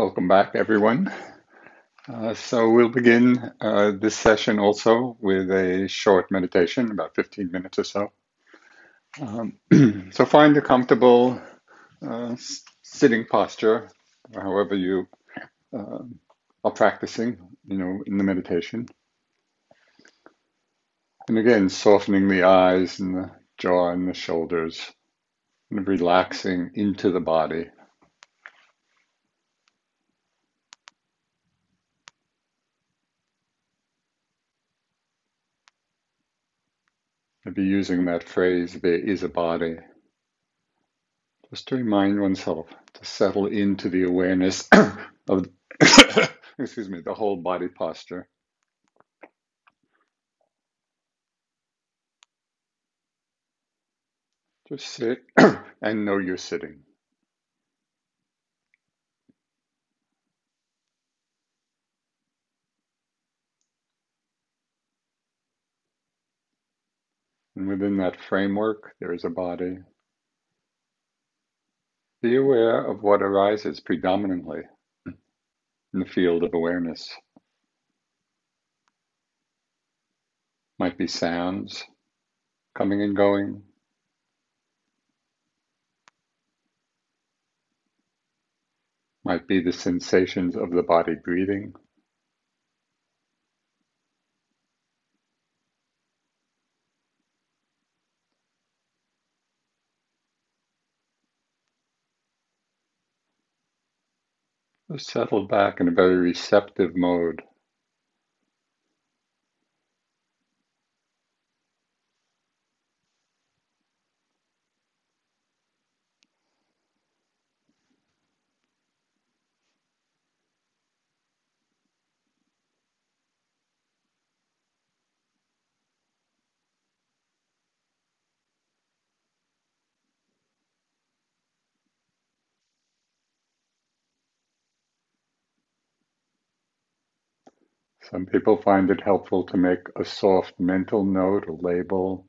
Welcome back, everyone. Uh, so we'll begin uh, this session also with a short meditation, about 15 minutes or so. Um, so find a comfortable uh, sitting posture, however you uh, are practicing, you know, in the meditation. And again, softening the eyes and the jaw and the shoulders, and relaxing into the body. Maybe using that phrase, there is a body, just to remind oneself to settle into the awareness of, excuse me, the whole body posture. Just sit and know you're sitting. And within that framework, there is a body. Be aware of what arises predominantly in the field of awareness. Might be sounds coming and going. Might be the sensations of the body breathing. Settle back in a very receptive mode. Some people find it helpful to make a soft mental note, a label,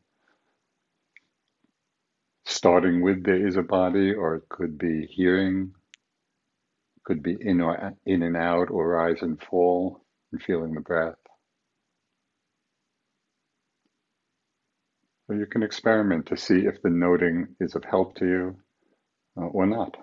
starting with there is a body, or it could be hearing, could be in or in and out, or rise and fall, and feeling the breath. So you can experiment to see if the noting is of help to you uh, or not.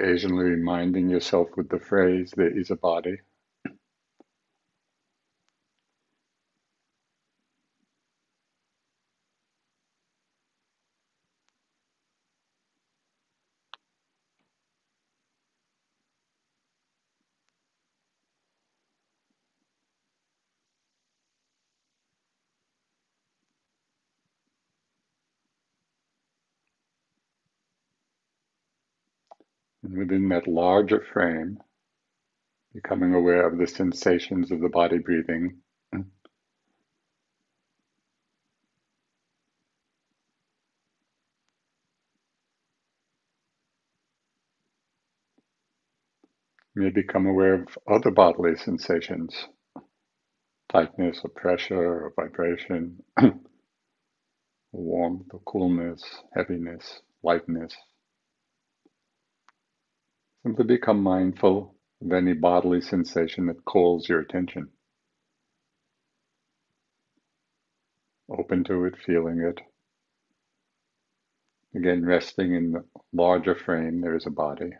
Occasionally reminding yourself with the phrase, there is a body. Within that larger frame, becoming aware of the sensations of the body breathing. May become aware of other bodily sensations, tightness or pressure or vibration, warmth or coolness, heaviness, lightness. Simply become mindful of any bodily sensation that calls your attention. Open to it, feeling it. Again, resting in the larger frame, there is a body.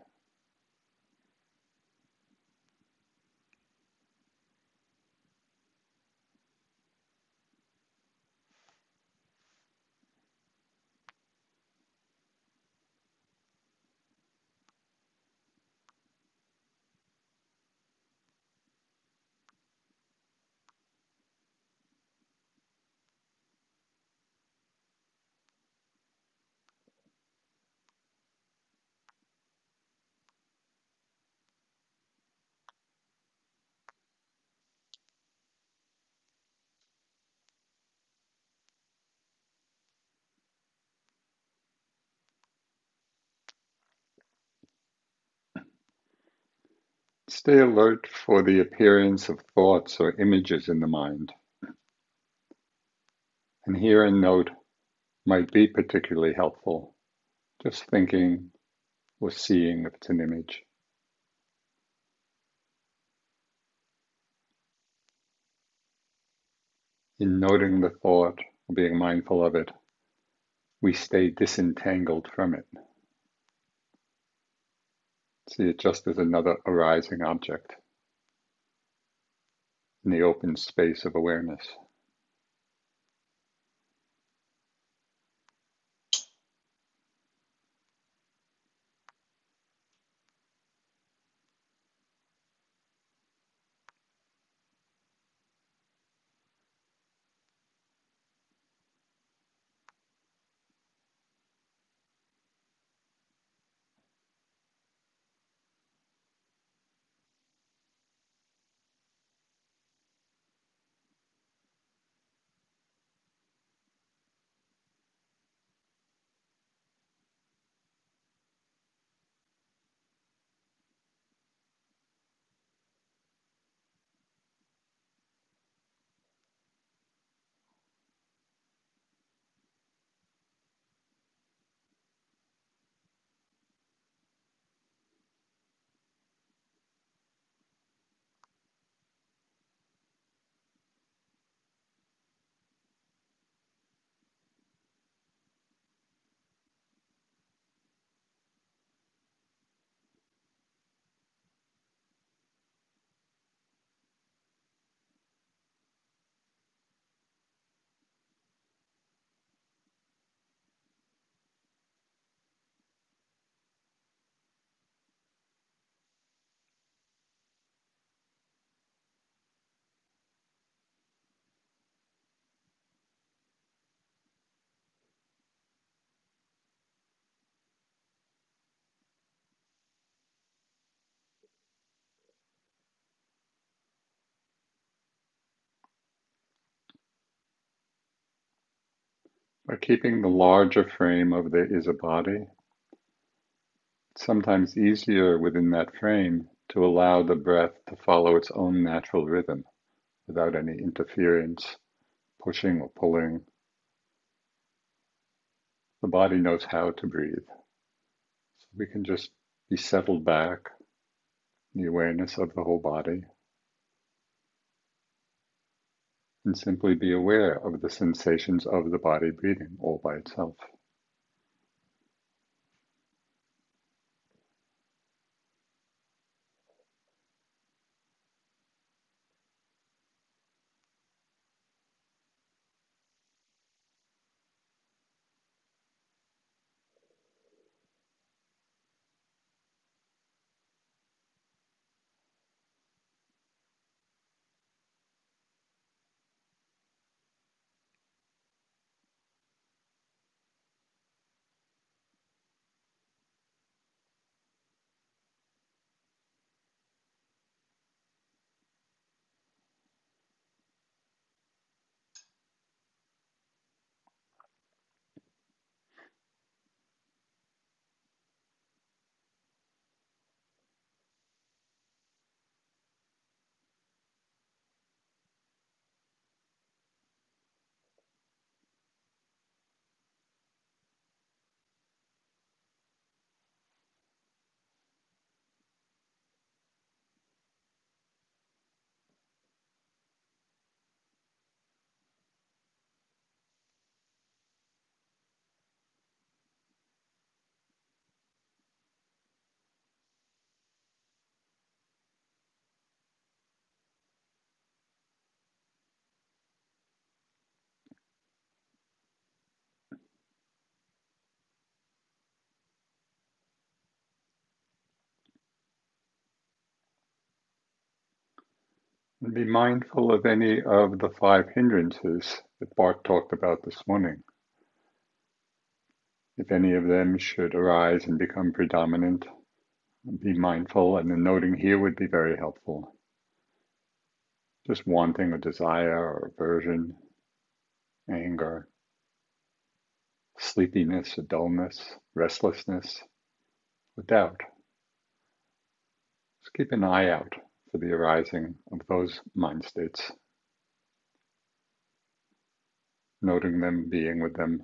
Stay alert for the appearance of thoughts or images in the mind. And here a note might be particularly helpful, just thinking or seeing if it's an image. In noting the thought, or being mindful of it, we stay disentangled from it. See it just as another arising object in the open space of awareness. By keeping the larger frame of the is a body, it's sometimes easier within that frame to allow the breath to follow its own natural rhythm without any interference, pushing or pulling. The body knows how to breathe. So we can just be settled back, in the awareness of the whole body. And simply be aware of the sensations of the body breathing all by itself. Be mindful of any of the five hindrances that Bart talked about this morning. If any of them should arise and become predominant, be mindful, and the noting here would be very helpful. Just wanting or desire or aversion, anger, sleepiness or dullness, restlessness, or doubt. Just keep an eye out for the arising of those mind states, noting them, being with them,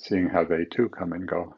seeing how they too come and go.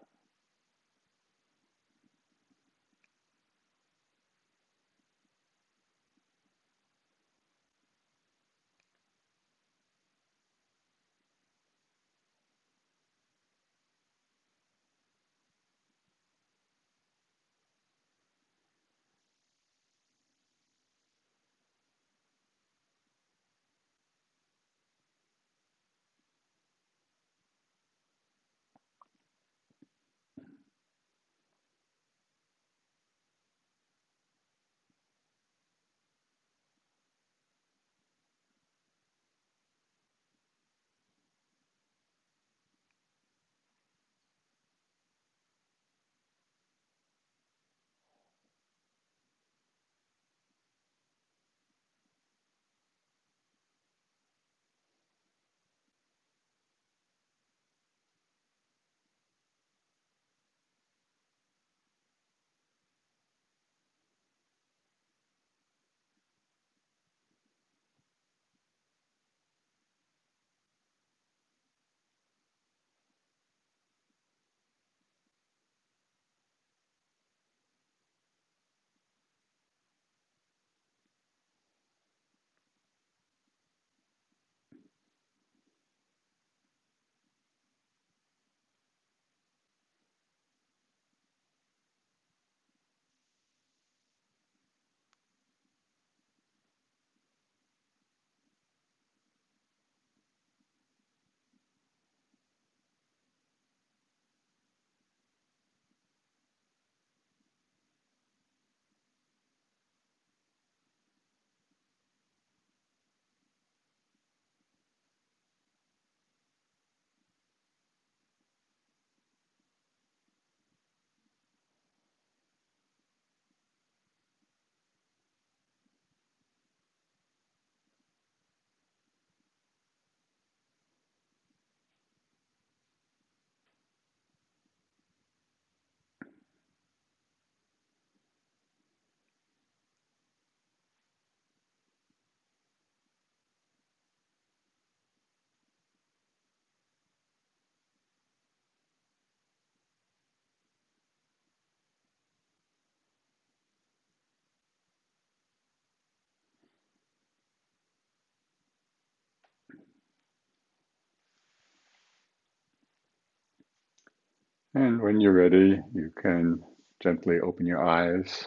And when you're ready, you can gently open your eyes,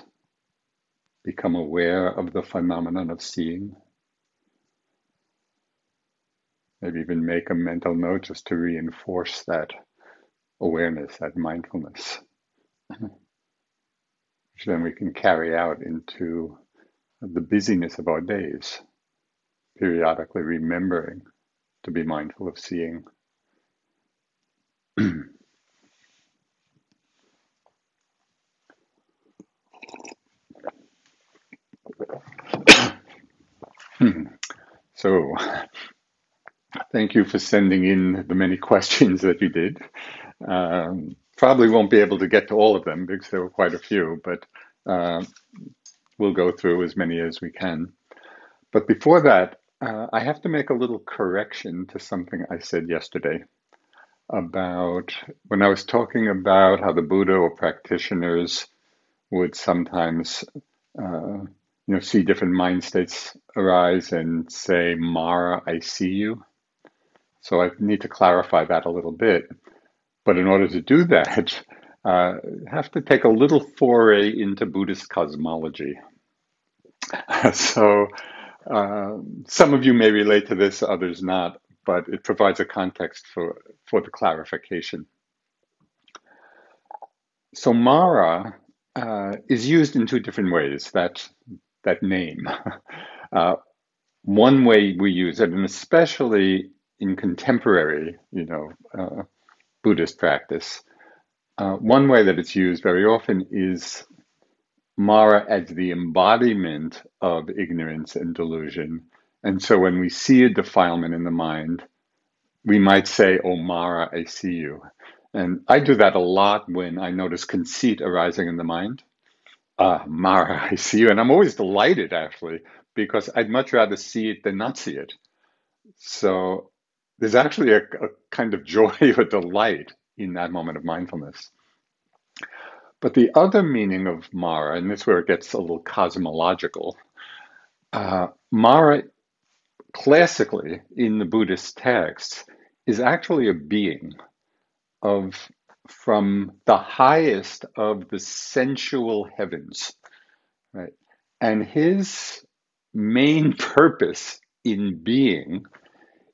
become aware of the phenomenon of seeing. Maybe even make a mental note just to reinforce that awareness, that mindfulness, which then we can carry out into the busyness of our days, periodically remembering to be mindful of seeing. so, thank you for sending in the many questions that you did. Um, probably won't be able to get to all of them because there were quite a few, but uh, we'll go through as many as we can. But before that, uh, I have to make a little correction to something I said yesterday about when I was talking about how the Buddha or practitioners would sometimes, uh, you know, see different mind states arise and say, "Mara, I see you." So I need to clarify that a little bit. But in order to do that, uh, have to take a little foray into Buddhist cosmology. so uh, some of you may relate to this, others not, but it provides a context for, for the clarification. So Mara uh, is used in two different ways, that, that name. Uh, one way we use it, and especially in contemporary, you know, uh, Buddhist practice, uh, one way that it's used very often is Mara as the embodiment of ignorance and delusion. And so when we see a defilement in the mind, we might say, Oh, Mara, I see you. And I do that a lot when I notice conceit arising in the mind. Ah, Mara, I see you. And I'm always delighted, actually, because I'd much rather see it than not see it. So there's actually a, a kind of joy or delight in that moment of mindfulness. But the other meaning of Mara, and this is where it gets a little cosmological, uh, Mara classically in the Buddhist texts is actually a being of from the highest of the sensual heavens, right? And his main purpose in being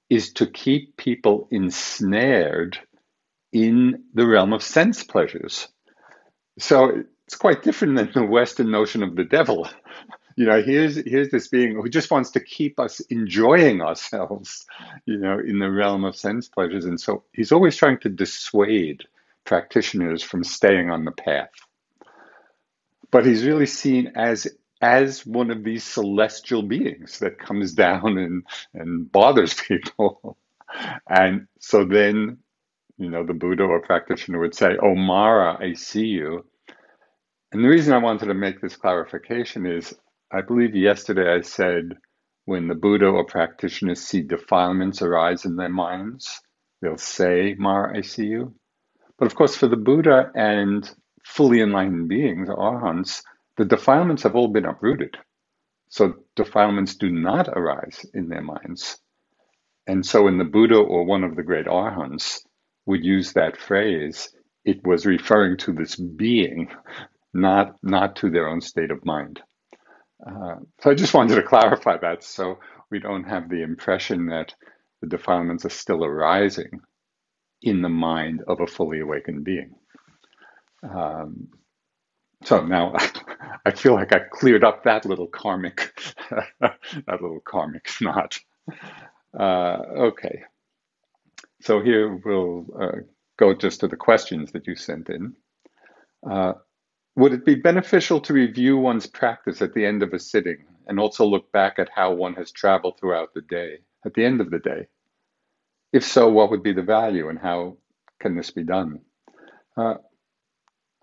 is to keep people ensnared in the realm of sense pleasures. So it's quite different than the Western notion of the devil. You know, here's here's this being who just wants to keep us enjoying ourselves, you know, in the realm of sense pleasures. And so he's always trying to dissuade practitioners from staying on the path. But he's really seen as as one of these celestial beings that comes down and, and bothers people. And so then, you know, the Buddha or practitioner would say, Oh Mara, I see you. And the reason I wanted to make this clarification is I believe yesterday I said when the Buddha or practitioners see defilements arise in their minds, they'll say, Mara, I see you. But of course, for the Buddha and fully enlightened beings, arhants, the defilements have all been uprooted. So defilements do not arise in their minds. And so when the Buddha or one of the great arhants would use that phrase, it was referring to this being, not, not to their own state of mind. Uh, so I just wanted to clarify that so we don't have the impression that the defilements are still arising in the mind of a fully awakened being. Um, so now I feel like I cleared up that little karmic, that little karmic knot. Uh, okay, so here we'll uh, go just to the questions that you sent in. Uh, would it be beneficial to review one's practice at the end of a sitting and also look back at how one has traveled throughout the day, at the end of the day? If so, what would be the value and how can this be done? Uh,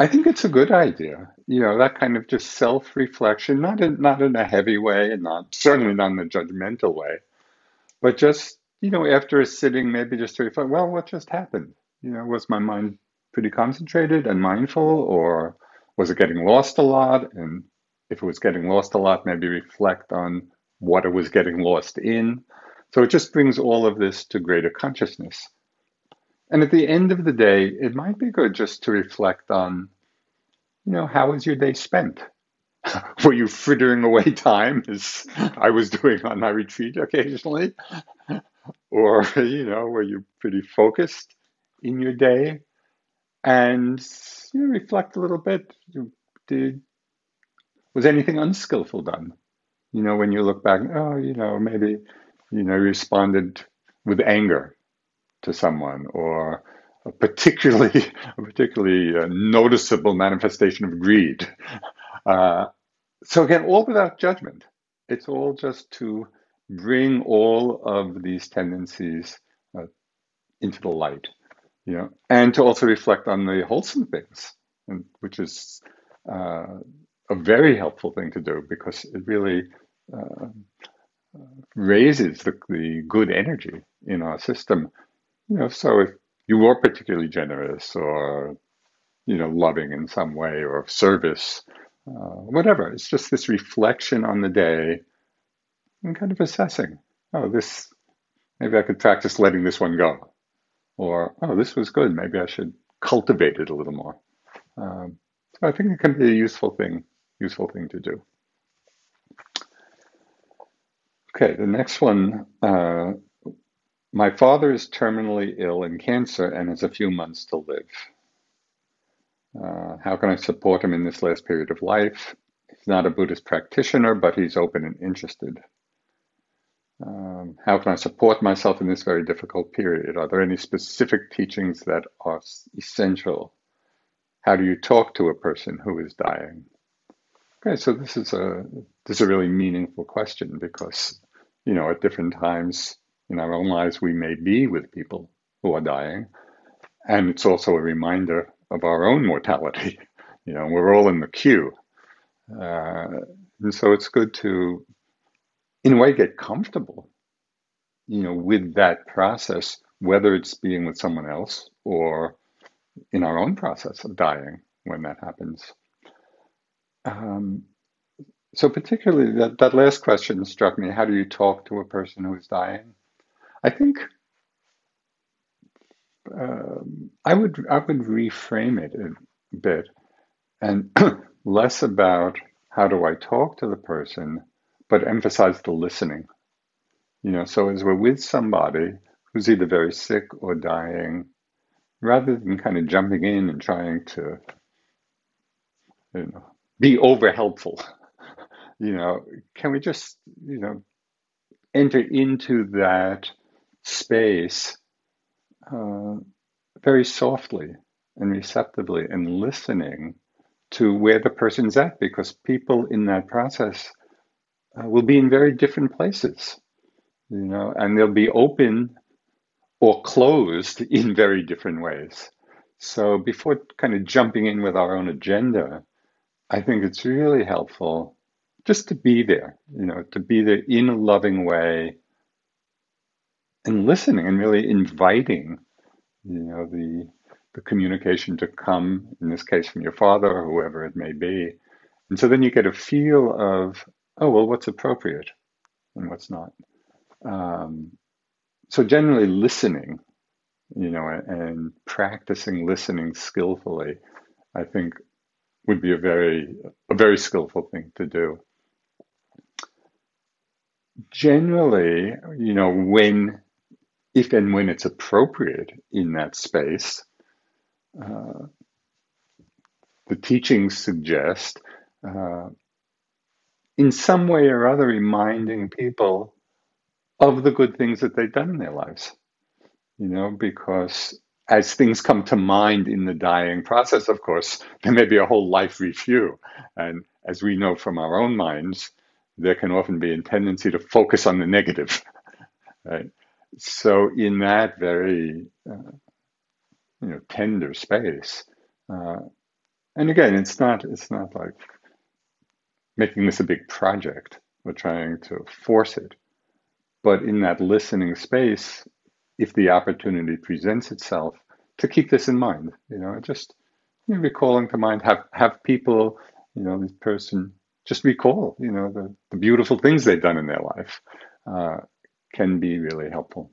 I think it's a good idea. You know, that kind of just self-reflection, not in not in a heavy way and not certainly not in a judgmental way, but just, you know, after a sitting, maybe just to reflect, well, what just happened? You know, was my mind pretty concentrated and mindful, or was it getting lost a lot? And if it was getting lost a lot, maybe reflect on what it was getting lost in. So it just brings all of this to greater consciousness. And at the end of the day, it might be good just to reflect on, you know, how was your day spent? Were you frittering away time as I was doing on my retreat occasionally? Or, you know, were you pretty focused in your day? And you know, reflect a little bit. Did was anything unskillful done? You know, when you look back, oh, you know, maybe, you know, responded with anger to someone or a particularly a particularly uh, noticeable manifestation of greed. Uh, so again, all without judgment. It's all just to bring all of these tendencies uh, into the light, you know, and to also reflect on the wholesome things, and, which is uh, a very helpful thing to do because it really uh, raises the, the good energy in our system you know, so if you were particularly generous or, you know, loving in some way or of service, uh, whatever, it's just this reflection on the day and kind of assessing, oh, this, maybe I could practice letting this one go. Or, oh, this was good. Maybe I should cultivate it a little more. Um, so I think it can be a useful thing, useful thing to do. Okay, the next one uh, my father is terminally ill in cancer and has a few months to live. Uh, how can I support him in this last period of life? He's not a Buddhist practitioner, but he's open and interested. Um, how can I support myself in this very difficult period? Are there any specific teachings that are essential? How do you talk to a person who is dying? Okay, so this is a this is a really meaningful question because you know at different times in our own lives we may be with people who are dying. And it's also a reminder of our own mortality. You know, we're all in the queue. Uh, and so it's good to, in a way, get comfortable, you know, with that process, whether it's being with someone else or in our own process of dying when that happens. Um, so particularly that, that last question struck me. How do you talk to a person who is dying? I think um, I would I would reframe it a bit and less about how do I talk to the person, but emphasize the listening. You know, so as we're with somebody who's either very sick or dying, rather than kind of jumping in and trying to, you know, be over helpful, you know, can we just, you know, enter into that space uh, very softly and receptively and listening to where the person's at because people in that process uh, will be in very different places you know and they'll be open or closed in very different ways. So before kind of jumping in with our own agenda i think it's really helpful just to be there you know to be there in a loving way and listening and really inviting you know the the communication to come in this case from your father or whoever it may be. And so then you get a feel of oh well what's appropriate and what's not. Um, so generally listening you know and practicing listening skillfully i think would be a very a very skillful thing to do. Generally you know when if and when it's appropriate in that space uh, the teachings suggest, uh, in some way or other, reminding people of the good things that they've done in their lives. You know, because as things come to mind in the dying process, of course, there may be a whole life review. And as we know from our own minds, there can often be a tendency to focus on the negative. Right? So, in that very uh, you know tender space. Uh, and again, it's not it's not like making this a big project or trying to force it, but in that listening space, if the opportunity presents itself, to keep this in mind, you know, just you know, recalling to mind, have have people, you know, this person just recall, you know, the, the beautiful things they've done in their life, uh, can be really helpful.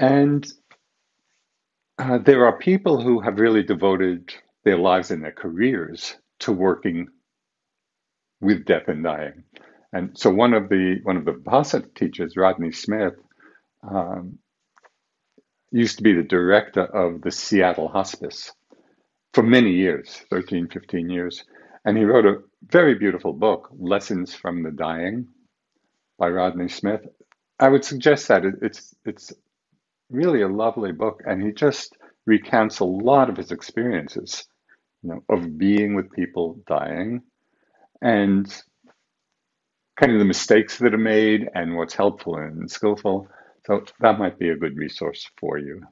And uh, there are people who have really devoted their lives and their careers to working with death and dying. And so one of the one of the Vipassana teachers, Rodney Smith, um, used to be the director of the Seattle Hospice for many years, 13, 15 years. And he wrote a very beautiful book, Lessons from the Dying by Rodney Smith. I would suggest that it's it's really a lovely book, and he just recounts a lot of his experiences, you know, of being with people dying, and kind of the mistakes that are made and what's helpful and skillful. So that might be a good resource for you.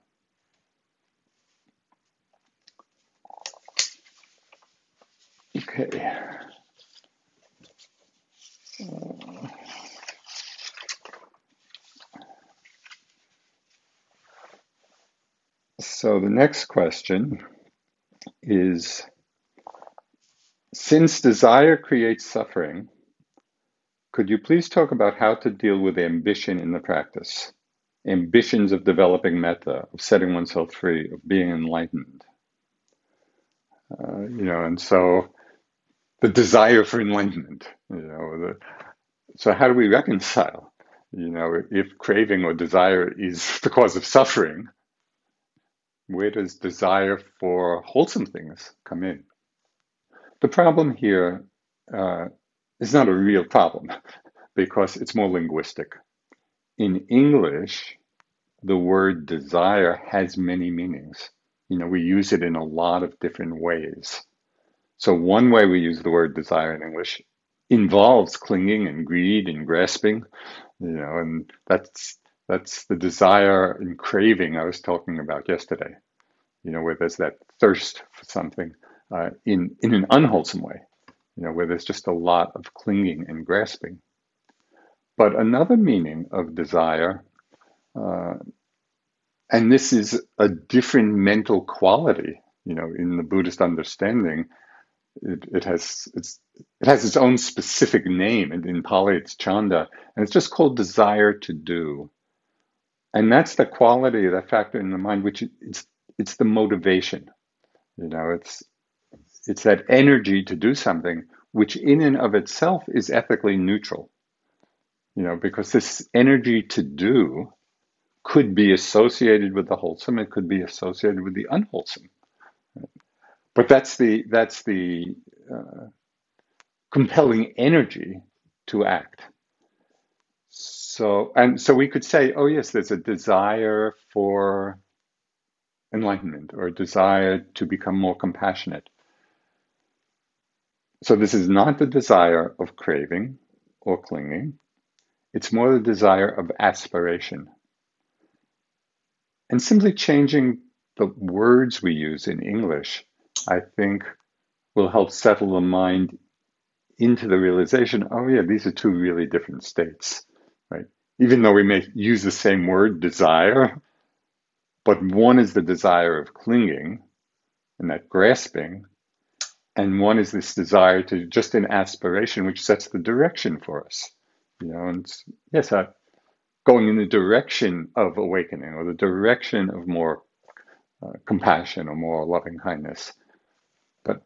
Okay. Uh, So the next question is Since desire creates suffering, could you please talk about how to deal with ambition in the practice? Ambitions of developing metta, of setting oneself free, of being enlightened. Uh, you know, and so the desire for enlightenment, you know, the, so how do we reconcile? You know, if craving or desire is the cause of suffering, where does desire for wholesome things come in? The problem here uh, is not a real problem because it's more linguistic. In English, the word desire has many meanings. You know, we use it in a lot of different ways. So one way we use the word desire in English involves clinging and greed and grasping, you know, and that's that's the desire and craving I was talking about yesterday, you know, where there's that thirst for something uh, in, in an unwholesome way, you know, where there's just a lot of clinging and grasping. But another meaning of desire, uh, and this is a different mental quality, you know, in the Buddhist understanding, it, it has it's it has its own specific name, and in Pali it's chanda, and it's just called desire to do. And that's the quality, the factor in the mind, which it's it's the motivation. You know, it's it's that energy to do something, which in and of itself is ethically neutral. You know, because this energy to do could be associated with the wholesome, it could be associated with the unwholesome. But that's the that's the uh, compelling energy to act. So and so we could say, oh yes, there's a desire for enlightenment or a desire to become more compassionate. So this is not the desire of craving or clinging. It's more the desire of aspiration. And simply changing the words we use in English, I think, will help settle the mind into the realization oh, yeah, these are two really different states? Even though we may use the same word, desire, but one is the desire of clinging and that grasping, and one is this desire to just an aspiration which sets the direction for us. You know, and yes, I, going in the direction of awakening or the direction of more uh, compassion or more loving kindness. But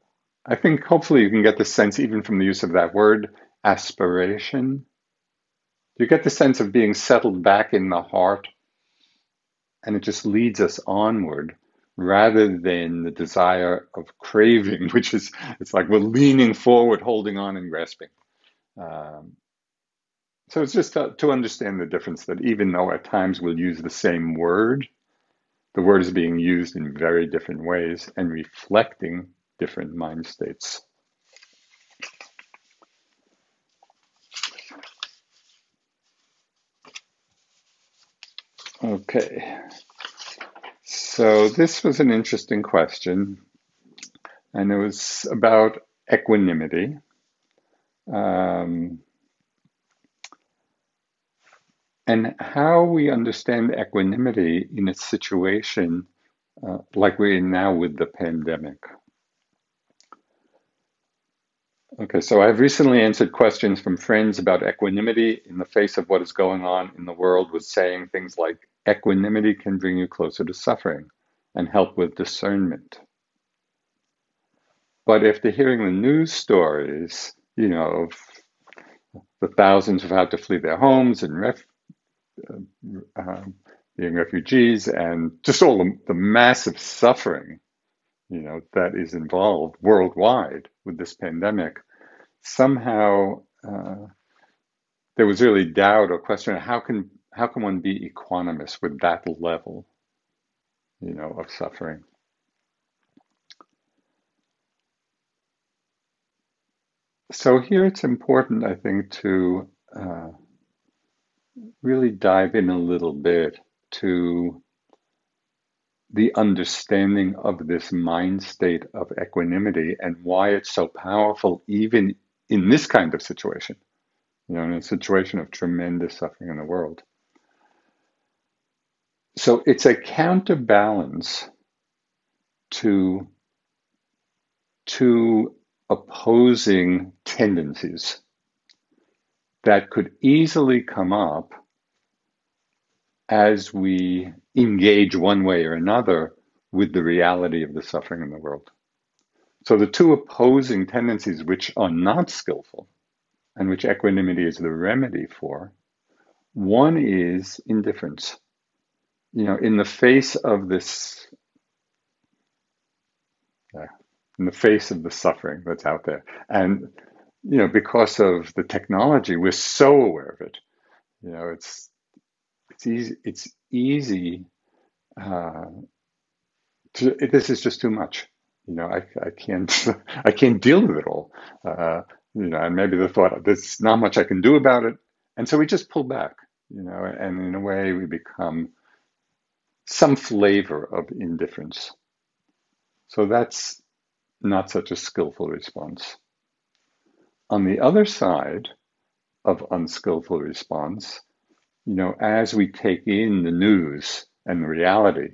I think hopefully you can get the sense, even from the use of that word, aspiration. You get the sense of being settled back in the heart, and it just leads us onward rather than the desire of craving, which is, it's like we're leaning forward, holding on and grasping. Um, so it's just to, to understand the difference that even though at times we'll use the same word, the word is being used in very different ways and reflecting different mind states. Okay, so this was an interesting question, and it was about equanimity. Um, and how we understand equanimity in a situation uh, like we're in now with the pandemic. Okay, so I've recently answered questions from friends about equanimity in the face of what is going on in the world with saying things like equanimity can bring you closer to suffering and help with discernment. But after hearing the news stories, you know, of the thousands who've had to flee their homes and ref- um, being refugees and just all the, the massive suffering, you know, that is involved worldwide with this pandemic, somehow uh, there was really doubt or question: how can how can one be equanimous with that level, you know, of suffering? So here it's important, I think, to uh, really dive in a little bit to the understanding of this mind state of equanimity and why it's so powerful, even in this kind of situation, you know, in a situation of tremendous suffering in the world. So it's a counterbalance to two opposing tendencies that could easily come up as we engage one way or another with the reality of the suffering in the world. So the two opposing tendencies, which are not skillful and which equanimity is the remedy for, one is indifference. You know, in the face of this, in the face of the suffering that's out there, and you know, because of the technology, we're so aware of it. You know, it's it's easy. It's easy. Uh, to, this is just too much. You know, I, I can't I can't deal with it all. Uh, you know, and maybe the thought there's not much I can do about it, and so we just pull back. You know, and in a way we become some flavor of indifference. So that's not such a skillful response. On the other side of unskillful response, you know, as we take in the news and the reality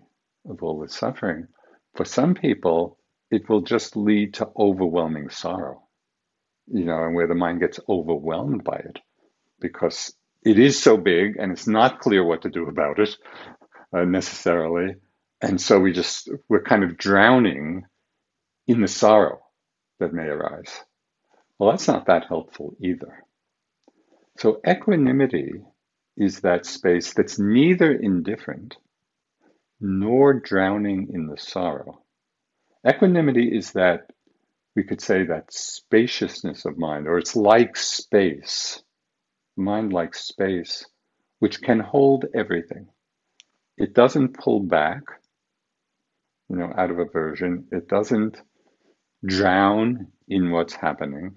of all the suffering, for some people, it will just lead to overwhelming sorrow, you know, and where the mind gets overwhelmed by it because it is so big and it's not clear what to do about it uh, necessarily. And so we just, we're kind of drowning in the sorrow that may arise. Well, that's not that helpful either. So equanimity is that space that's neither indifferent nor drowning in the sorrow. Equanimity is that, we could say, that spaciousness of mind, or it's like space, mind like space, which can hold everything. It doesn't pull back, you know, out of aversion. It doesn't drown in what's happening.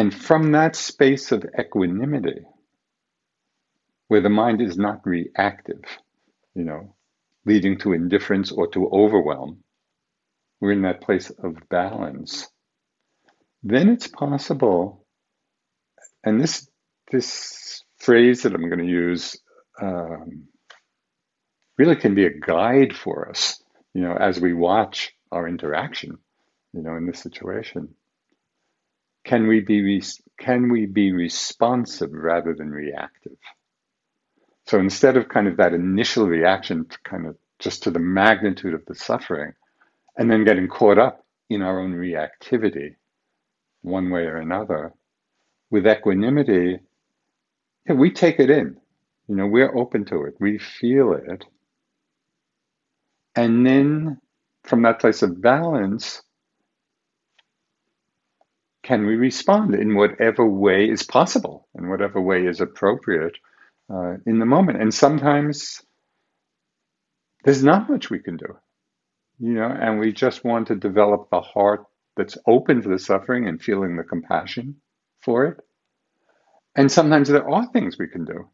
And from that space of equanimity, where the mind is not reactive, you know, leading to indifference or to overwhelm, we're in that place of balance. Then it's possible, and this this phrase that I'm going to use um, really can be a guide for us, you know, as we watch our interaction, you know, in this situation. Can we be can we be responsive rather than reactive? So instead of kind of that initial reaction, kind of just to the magnitude of the suffering, and then getting caught up in our own reactivity, one way or another, with equanimity, yeah, we take it in. You know, we're open to it. We feel it. And then from that place of balance, can we respond in whatever way is possible, in whatever way is appropriate uh, in the moment. And sometimes there's not much we can do, you know, and we just want to develop the heart that's open to the suffering and feeling the compassion for it. And sometimes there are things we can do,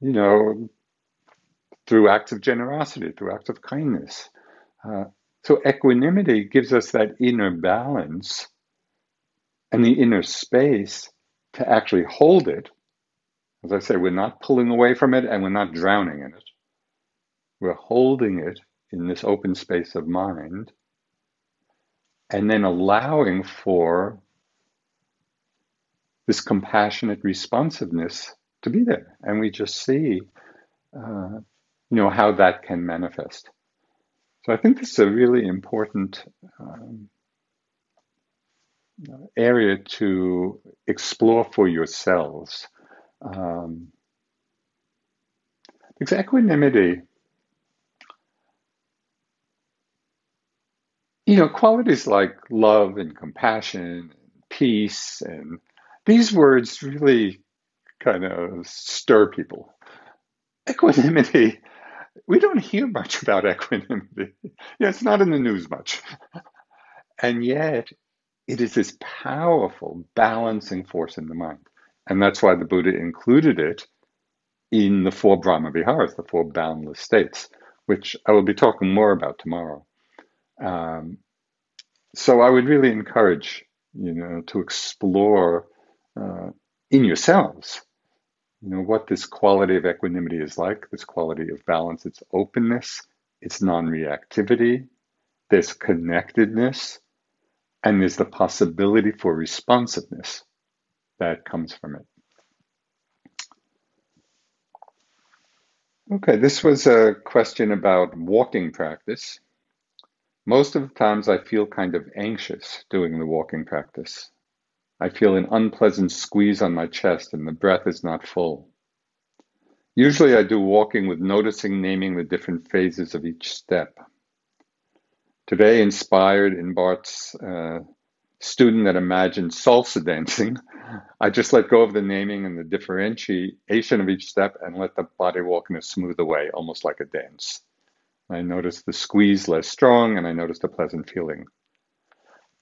you know, through acts of generosity, through acts of kindness. Uh, so equanimity gives us that inner balance and the inner space to actually hold it as I say, we're not pulling away from it and we're not drowning in it. We're holding it in this open space of mind and then allowing for this compassionate responsiveness to be there. And we just see, uh, you know, how that can manifest. So I think this is a really important um, area to explore for yourselves um, because equanimity, you know, qualities like love and compassion, peace, and these words really kind of stir people. Equanimity, we don't hear much about equanimity. Yeah, it's not in the news much. And yet, it is this powerful balancing force in the mind. And that's why the Buddha included it in the four Brahma Viharas, the four boundless states, which I will be talking more about tomorrow. Um, so I would really encourage you know to explore uh, in yourselves, you know what this quality of equanimity is like, this quality of balance, its openness, its non-reactivity, this connectedness, and there's the possibility for responsiveness that comes from it. Okay, this was a question about walking practice. Most of the times I feel kind of anxious doing the walking practice. I feel an unpleasant squeeze on my chest and the breath is not full. Usually I do walking with noticing, naming the different phases of each step. Today, inspired in Bart's uh, student that imagined salsa dancing, I just let go of the naming and the differentiation of each step and let the body walk in a smooth way, almost like a dance. I noticed the squeeze less strong and I noticed a pleasant feeling.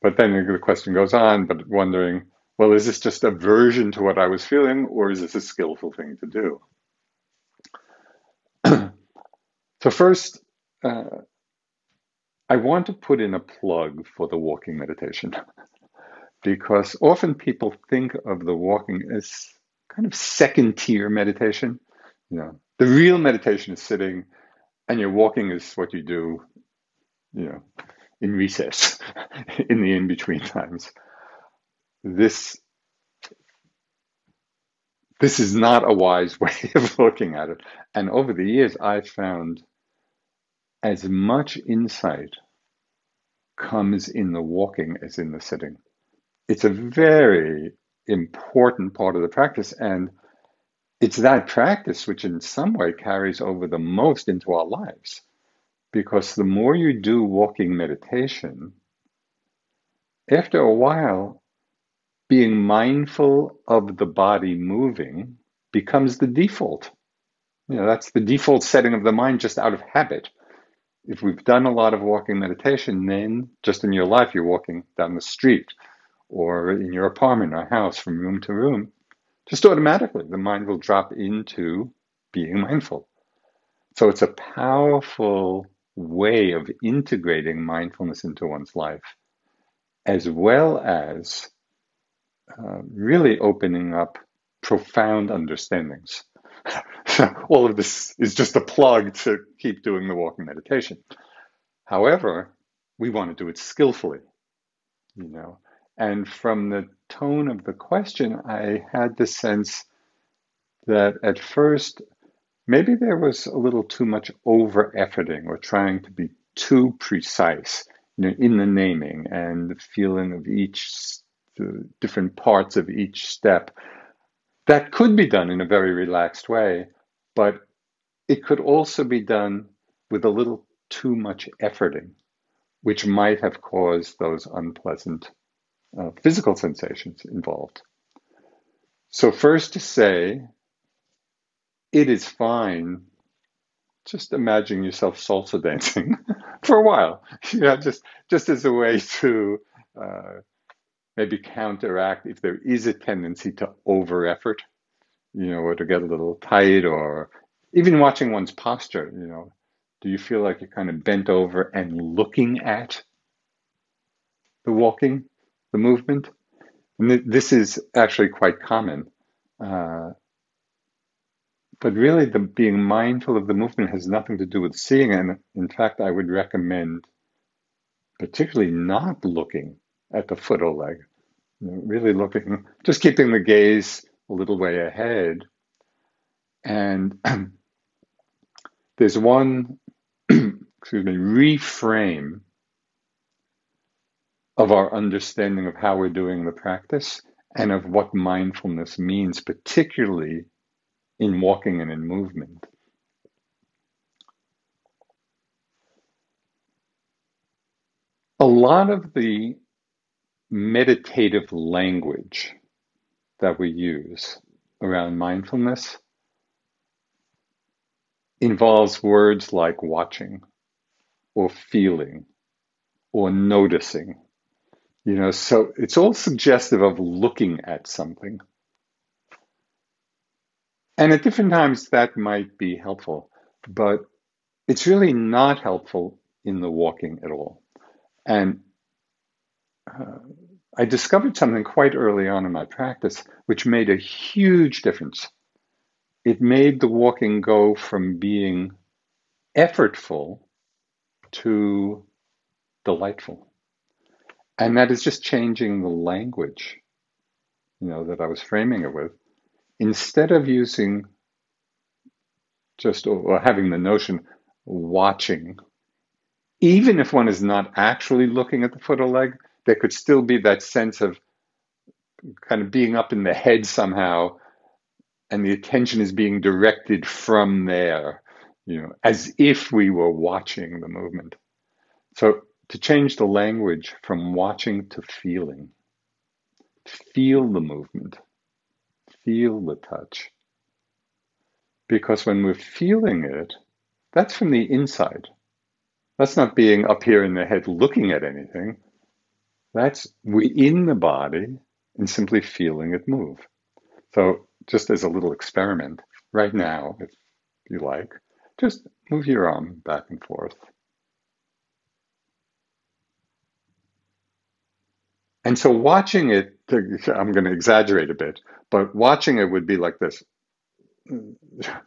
But then the question goes on, but wondering, well, is this just aversion to what I was feeling or is this a skillful thing to do? so, first, uh, I want to put in a plug for the walking meditation. because often people think of the walking as kind of second tier meditation. You know, the real meditation is sitting, and your walking is what you do, you know, in recess, in the in between times. This this is not a wise way of looking at it. And over the years, I've found as much insight comes in the walking as in the sitting. It's a very important part of the practice. And it's that practice which, in some way, carries over the most into our lives. Because the more you do walking meditation, after a while, being mindful of the body moving becomes the default. You know, that's the default setting of the mind just out of habit. If we've done a lot of walking meditation, then just in your life, you're walking down the street or in your apartment or house from room to room, just automatically the mind will drop into being mindful. So it's a powerful way of integrating mindfulness into one's life, as well as uh, really opening up profound understandings. so all of this is just a plug to keep doing the walking meditation. However, we want to do it skillfully, you know. And from the tone of the question, I had the sense that at first maybe there was a little too much over efforting or trying to be too precise you know, in the naming and the feeling of each the different parts of each step. That could be done in a very relaxed way, but it could also be done with a little too much efforting, which might have caused those unpleasant uh, physical sensations involved. So, first to say, it is fine. Just imagine yourself salsa dancing for a while, yeah, just just as a way to uh, maybe counteract if there is a tendency to over effort, you know, or to get a little tight, or even watching one's posture, you know, do you feel like you're kind of bent over and looking at the walking, the movement? And this is actually quite common. Uh, but really, the being mindful of the movement has nothing to do with seeing. And in fact, I would recommend particularly not looking at the foot or leg. You know, really looking, just keeping the gaze a little way ahead. And there's one, excuse me, reframe of our understanding of how we're doing the practice and of what mindfulness means, particularly in walking and in movement. A lot of the meditative language that we use around mindfulness involves words like watching or feeling or noticing. You know, so it's all suggestive of looking at something. And at different times that might be helpful, but it's really not helpful in the walking at all. And uh, I discovered something quite early on in my practice, which made a huge difference. It made the walking go from being effortful to delightful. And that is just changing the language, you know, that I was framing it with. Instead of using just or having the notion watching, even if one is not actually looking at the foot or leg, there could still be that sense of kind of being up in the head somehow, and the attention is being directed from there, you know, as if we were watching the movement. So to change the language from watching to feeling, feel the movement, feel the touch. Because when we're feeling it, that's from the inside. That's not being up here in the head looking at anything. That's within the body and simply feeling it move. So, just as a little experiment, right now, if you like, just move your arm back and forth. And so watching it, I'm going to exaggerate a bit, but watching it would be like this.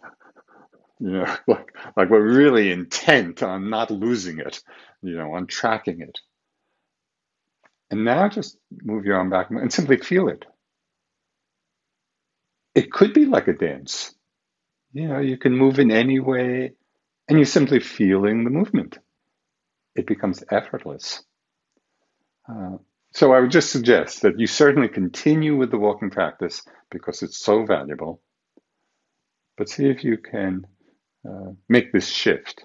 You know, like, like we're really intent on not losing it, you know, on tracking it. And now just move your arm back and simply feel it. It could be like a dance. You know, you can move in any way and you're simply feeling the movement. It becomes effortless. Uh, so I would just suggest that you certainly continue with the walking practice because it's so valuable. But see if you can uh, make this shift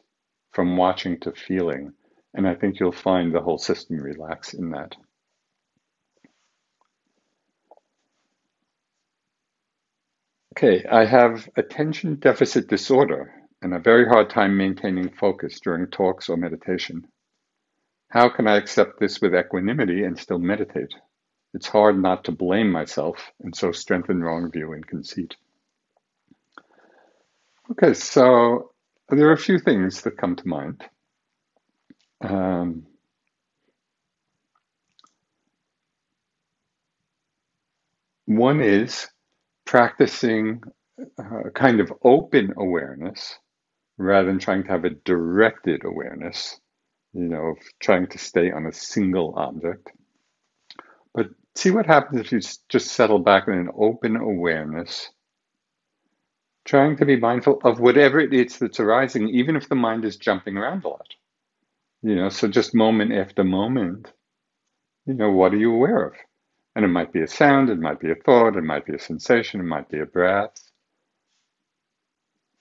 from watching to feeling. And I think you'll find the whole system relax in that. Okay, I have attention deficit disorder and a very hard time maintaining focus during talks or meditation. How can I accept this with equanimity and still meditate? It's hard not to blame myself and so strengthen wrong view and conceit. Okay, so there are a few things that come to mind. Um, one is practicing a kind of open awareness rather than trying to have a directed awareness, you know, of trying to stay on a single object. But see what happens if you just settle back in an open awareness trying to be mindful of whatever it is that's arising, even if the mind is jumping around a lot. You know, so just moment after moment, you know, what are you aware of? And it might be a sound, it might be a thought, it might be a sensation, it might be a breath.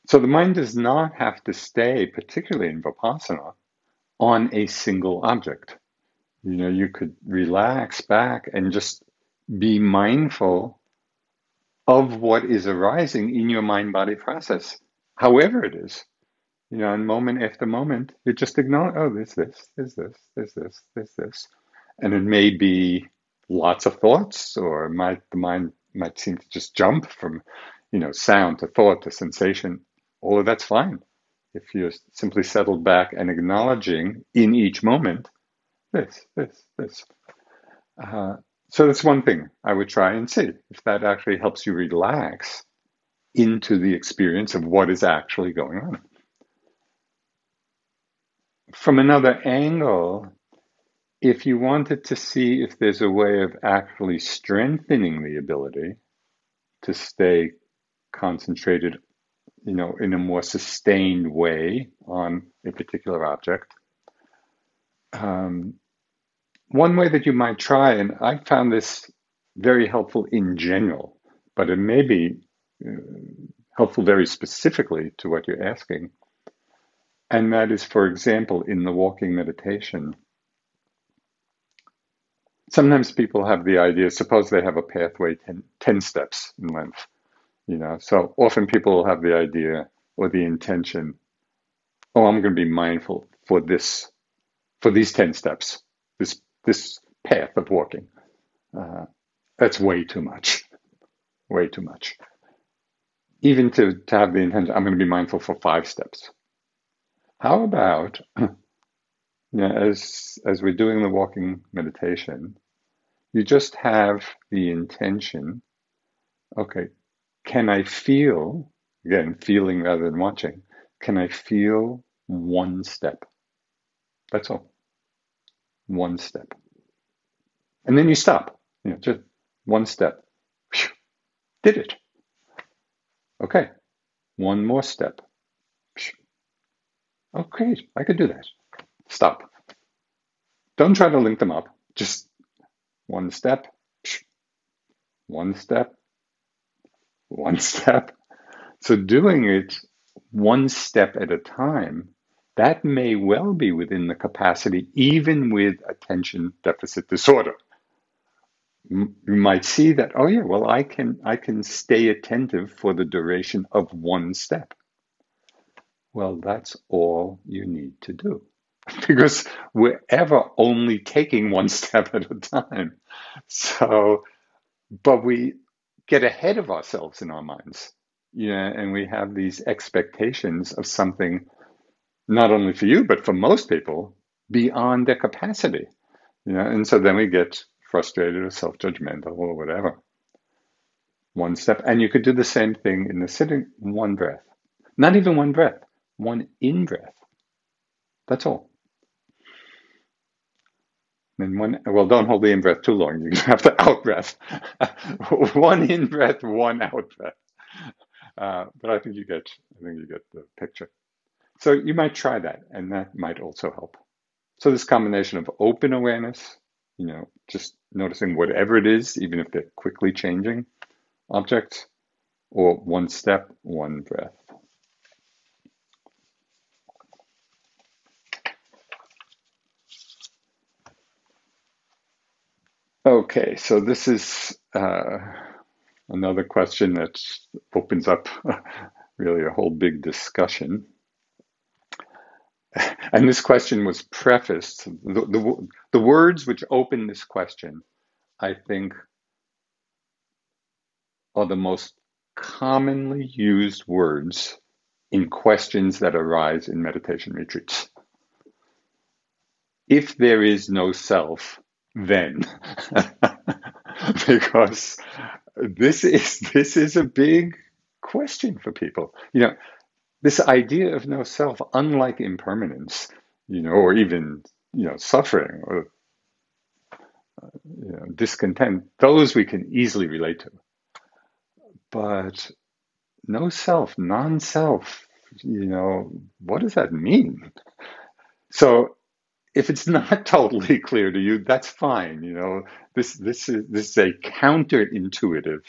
So the mind does not have to stay, particularly in Vipassana, on a single object. You know, you could relax back and just be mindful of what is arising in your mind body process, however it is. You know, and moment after moment, you just ignore, oh, there's this, there's this, there's this, there's this. And it may be lots of thoughts, or might the mind might seem to just jump from, you know, sound to thought to sensation. All of that's fine. If you're simply settled back and acknowledging in each moment this, this, this. Uh, so that's one thing I would try and see if that actually helps you relax into the experience of what is actually going on. From another angle, if you wanted to see if there's a way of actually strengthening the ability to stay concentrated, you know, in a more sustained way on a particular object, um, one way that you might try, and I found this very helpful in general, but it may be uh, helpful very specifically to what you're asking. And that is, for example, in the walking meditation. Sometimes people have the idea, suppose they have a pathway 10, 10 steps in length, you know, so often people have the idea or the intention, oh, I'm going to be mindful for this, for these 10 steps, this this path of walking. Uh, that's way too much. Way too much. Even to, to have the intention, I'm going to be mindful for five steps. How about, know, as, as we're doing the walking meditation, you just have the intention okay, can I feel, again, feeling rather than watching, can I feel one step? That's all one step. And then you stop, you know, just one step. Whew, did it. Okay, one more step. Oh, great, I could do that. Stop. Don't try to link them up. Just one step, one step, one step. So doing it one step at a time that may well be within the capacity, even with attention deficit disorder. You might see that, oh yeah, well, I can, I can stay attentive for the duration of one step. Well, that's all you need to do because we're ever only taking one step at a time. So, but we get ahead of ourselves in our minds, yeah, and we have these expectations of something not only for you, but for most people beyond their capacity. Know, and so then we get frustrated or self judgmental or whatever. One step. And you could do the same thing in the sitting, one breath. Not even one breath, one in breath. That's all. And one, well, don't hold the in breath too long. You have to out breath. one in breath, one out breath. Uh, but I think you get, I think you get the picture. So you might try that, and that might also help. So this combination of open awareness, you know, just noticing whatever it is, even if they're quickly changing objects, or one step, one breath. Okay, so this is uh, another question that opens up really a whole big discussion. And this question was prefaced, the, the, the words which open this question, I think, are the most commonly used words in questions that arise in meditation retreats. If there is no self, then. Because this is this is a big question for people. You know this idea of no self unlike impermanence you know or even you know suffering or uh, you know, discontent those we can easily relate to. But no self non-self you know what does that mean? So if it's not totally clear to you, that's fine. You know, this this is this is a counterintuitive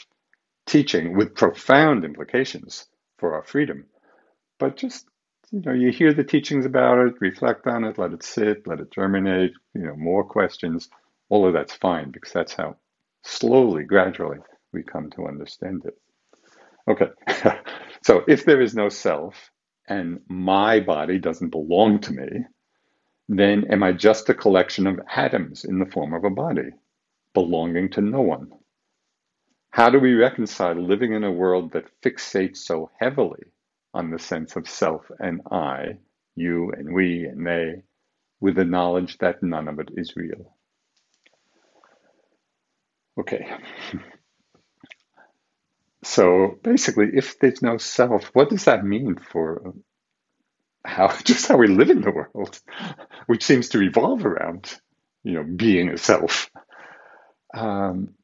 teaching with profound implications for our freedom. But just you know, you hear the teachings about it, reflect on it, let it sit, let it germinate. You know, more questions. All of that's fine because that's how slowly, gradually, we come to understand it. Okay, so if there is no self and my body doesn't belong to me, then am I just a collection of atoms in the form of a body, belonging to no one? How do we reconcile living in a world that fixates so heavily on the sense of self and I, you and we and they, with the knowledge that none of it is real? Okay. So basically, if there's no self, what does that mean for how just how we live in the world, which seems to revolve around you know being a self. Um,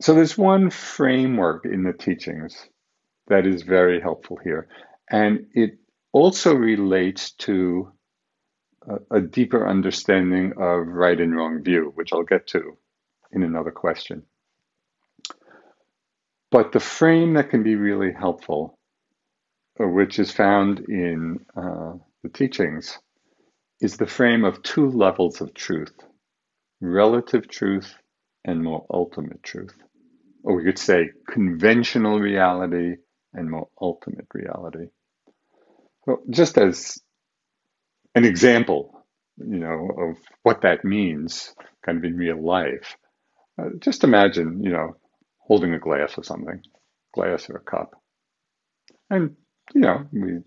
so there's one framework in the teachings that is very helpful here, and it also relates to a, a deeper understanding of right and wrong view, which I'll get to in another question. But the frame that can be really helpful which is found in uh, the teachings, is the frame of two levels of truth relative truth and more ultimate truth. Or we could say conventional reality and more ultimate reality. Well, just as an example, you know, of what that means kind of in real life, uh, just imagine, you know, holding a glass or something, glass or a cup. And you know, we,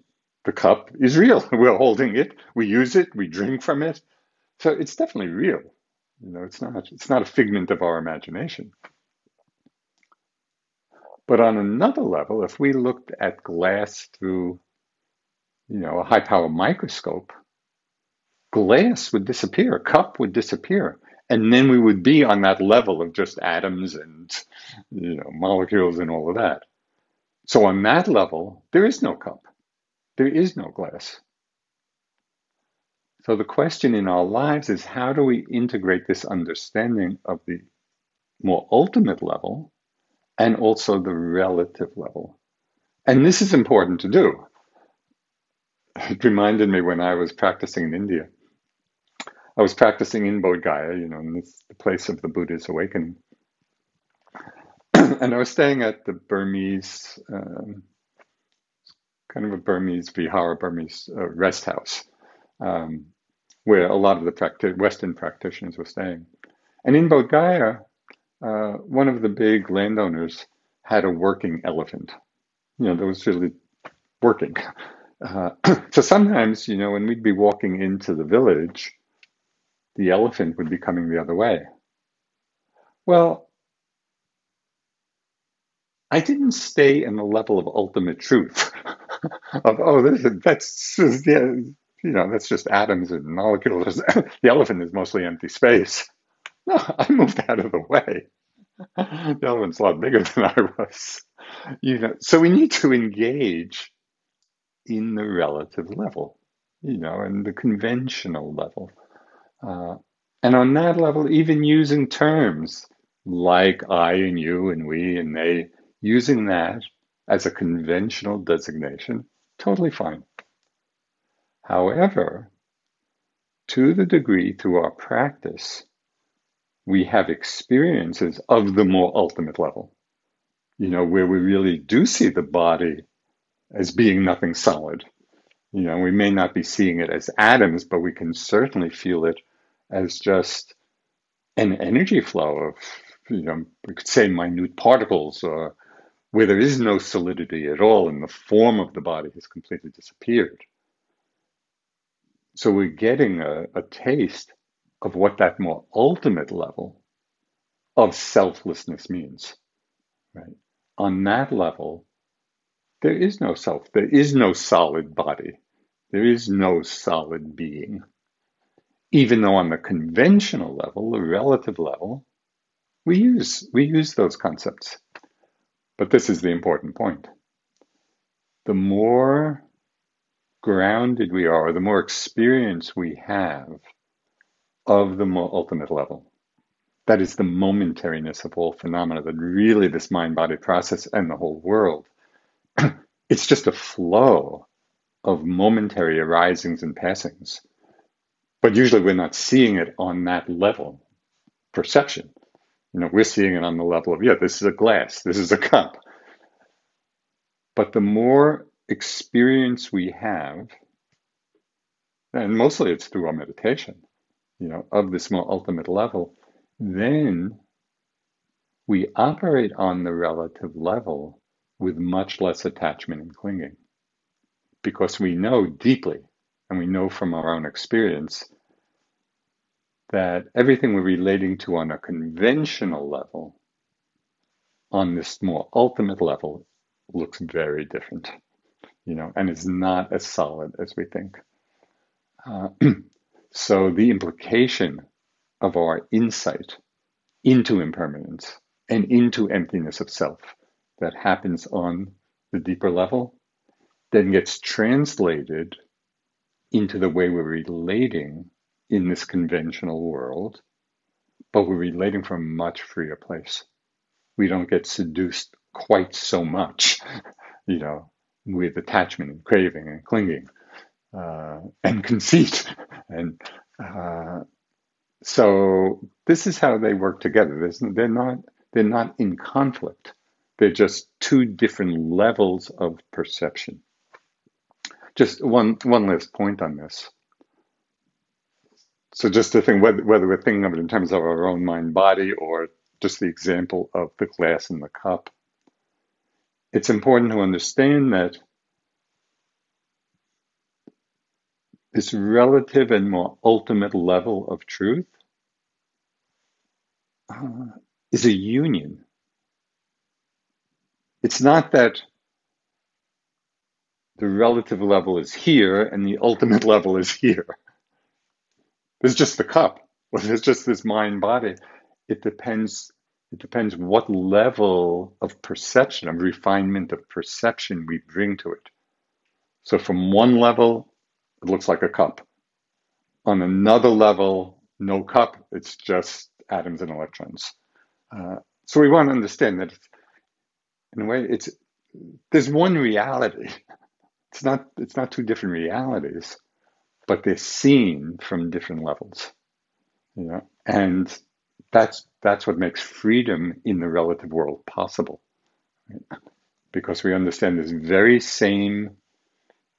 the cup is real. We're holding it. We use it. We drink from it. So it's definitely real. You know, it's not it's not a figment of our imagination. But on another level, if we looked at glass through, you know, a high power microscope, glass would disappear, cup would disappear. And then we would be on that level of just atoms and you know molecules and all of that. So on that level, there is no cup. There is no glass. So the question in our lives is how do we integrate this understanding of the more ultimate level and also the relative level? And this is important to do. It reminded me when I was practicing in India. I was practicing in Bodh Gaya, you know, in this, the place of the Buddha's awakening. and I was staying at the Burmese, um, kind of a Burmese vihara, Burmese uh, rest house, um, where a lot of the practi- Western practitioners were staying. And in Bodh Gaya, uh, one of the big landowners had a working elephant. You know, that was really working. Uh, so sometimes, you know, when we'd be walking into the village, the elephant would be coming the other way. Well, I didn't stay in the level of ultimate truth of oh this is, that's just, yeah, you know that's just atoms and molecules. the elephant is mostly empty space. No, I moved out of the way. The elephant's a lot bigger than I was. You know, so we need to engage in the relative level, you know, and the conventional level. Uh, and on that level, even using terms like I and you and we and they, using that as a conventional designation, totally fine. However, to the degree through our practice, we have experiences of the more ultimate level, you know, where we really do see the body as being nothing solid. You know, we may not be seeing it as atoms, but we can certainly feel it as just an energy flow of, you know, we could say minute particles, or where there is no solidity at all and the form of the body has completely disappeared. So we're getting a, a taste of what that more ultimate level of selflessness means. Right? On that level, there is no self, there is no solid body, there is no solid being. Even though on the conventional level, the relative level, we use we use those concepts. But this is the important point. The more grounded we are, the more experience we have of the ultimate level. That is the momentariness of all phenomena, that really this mind body process and the whole world it's just a flow of momentary arisings and passings. But usually we're not seeing it on that level, perception. You know, we're seeing it on the level of, yeah, this is a glass, this is a cup. But the more experience we have, and mostly it's through our meditation, you know, of this more ultimate level, then we operate on the relative level with much less attachment and clinging. Because we know deeply, and we know from our own experience, that everything we're relating to on a conventional level, on this more ultimate level, looks very different, you know, and is not as solid as we think. Uh, so the implication of our insight into impermanence and into emptiness of self that happens on the deeper level then gets translated into the way we're relating in this conventional world, but we're relating from a much freer place. We don't get seduced quite so much, you know, with attachment and craving and clinging uh, and conceit. And uh, so this is how they work together. They're not, they're not in conflict. They're just two different levels of perception. Just one one last point on this. So just to think whether, whether we're thinking of it in terms of our own mind body or just the example of the glass and the cup, it's important to understand that this relative and more ultimate level of truth uh, is a union it's not that the relative level is here and the ultimate level is here. There's just the cup. Or there's just this mind body. It depends. It depends what level of perception, of refinement of perception we bring to it. So from one level, it looks like a cup. On another level, no cup. It's just atoms and electrons. Uh, so we want to understand that in a way, it's there's one reality. It's not it's not two different realities, but they're seen from different levels. You know, and that's that's what makes freedom in the relative world possible. Right? Because we understand this very same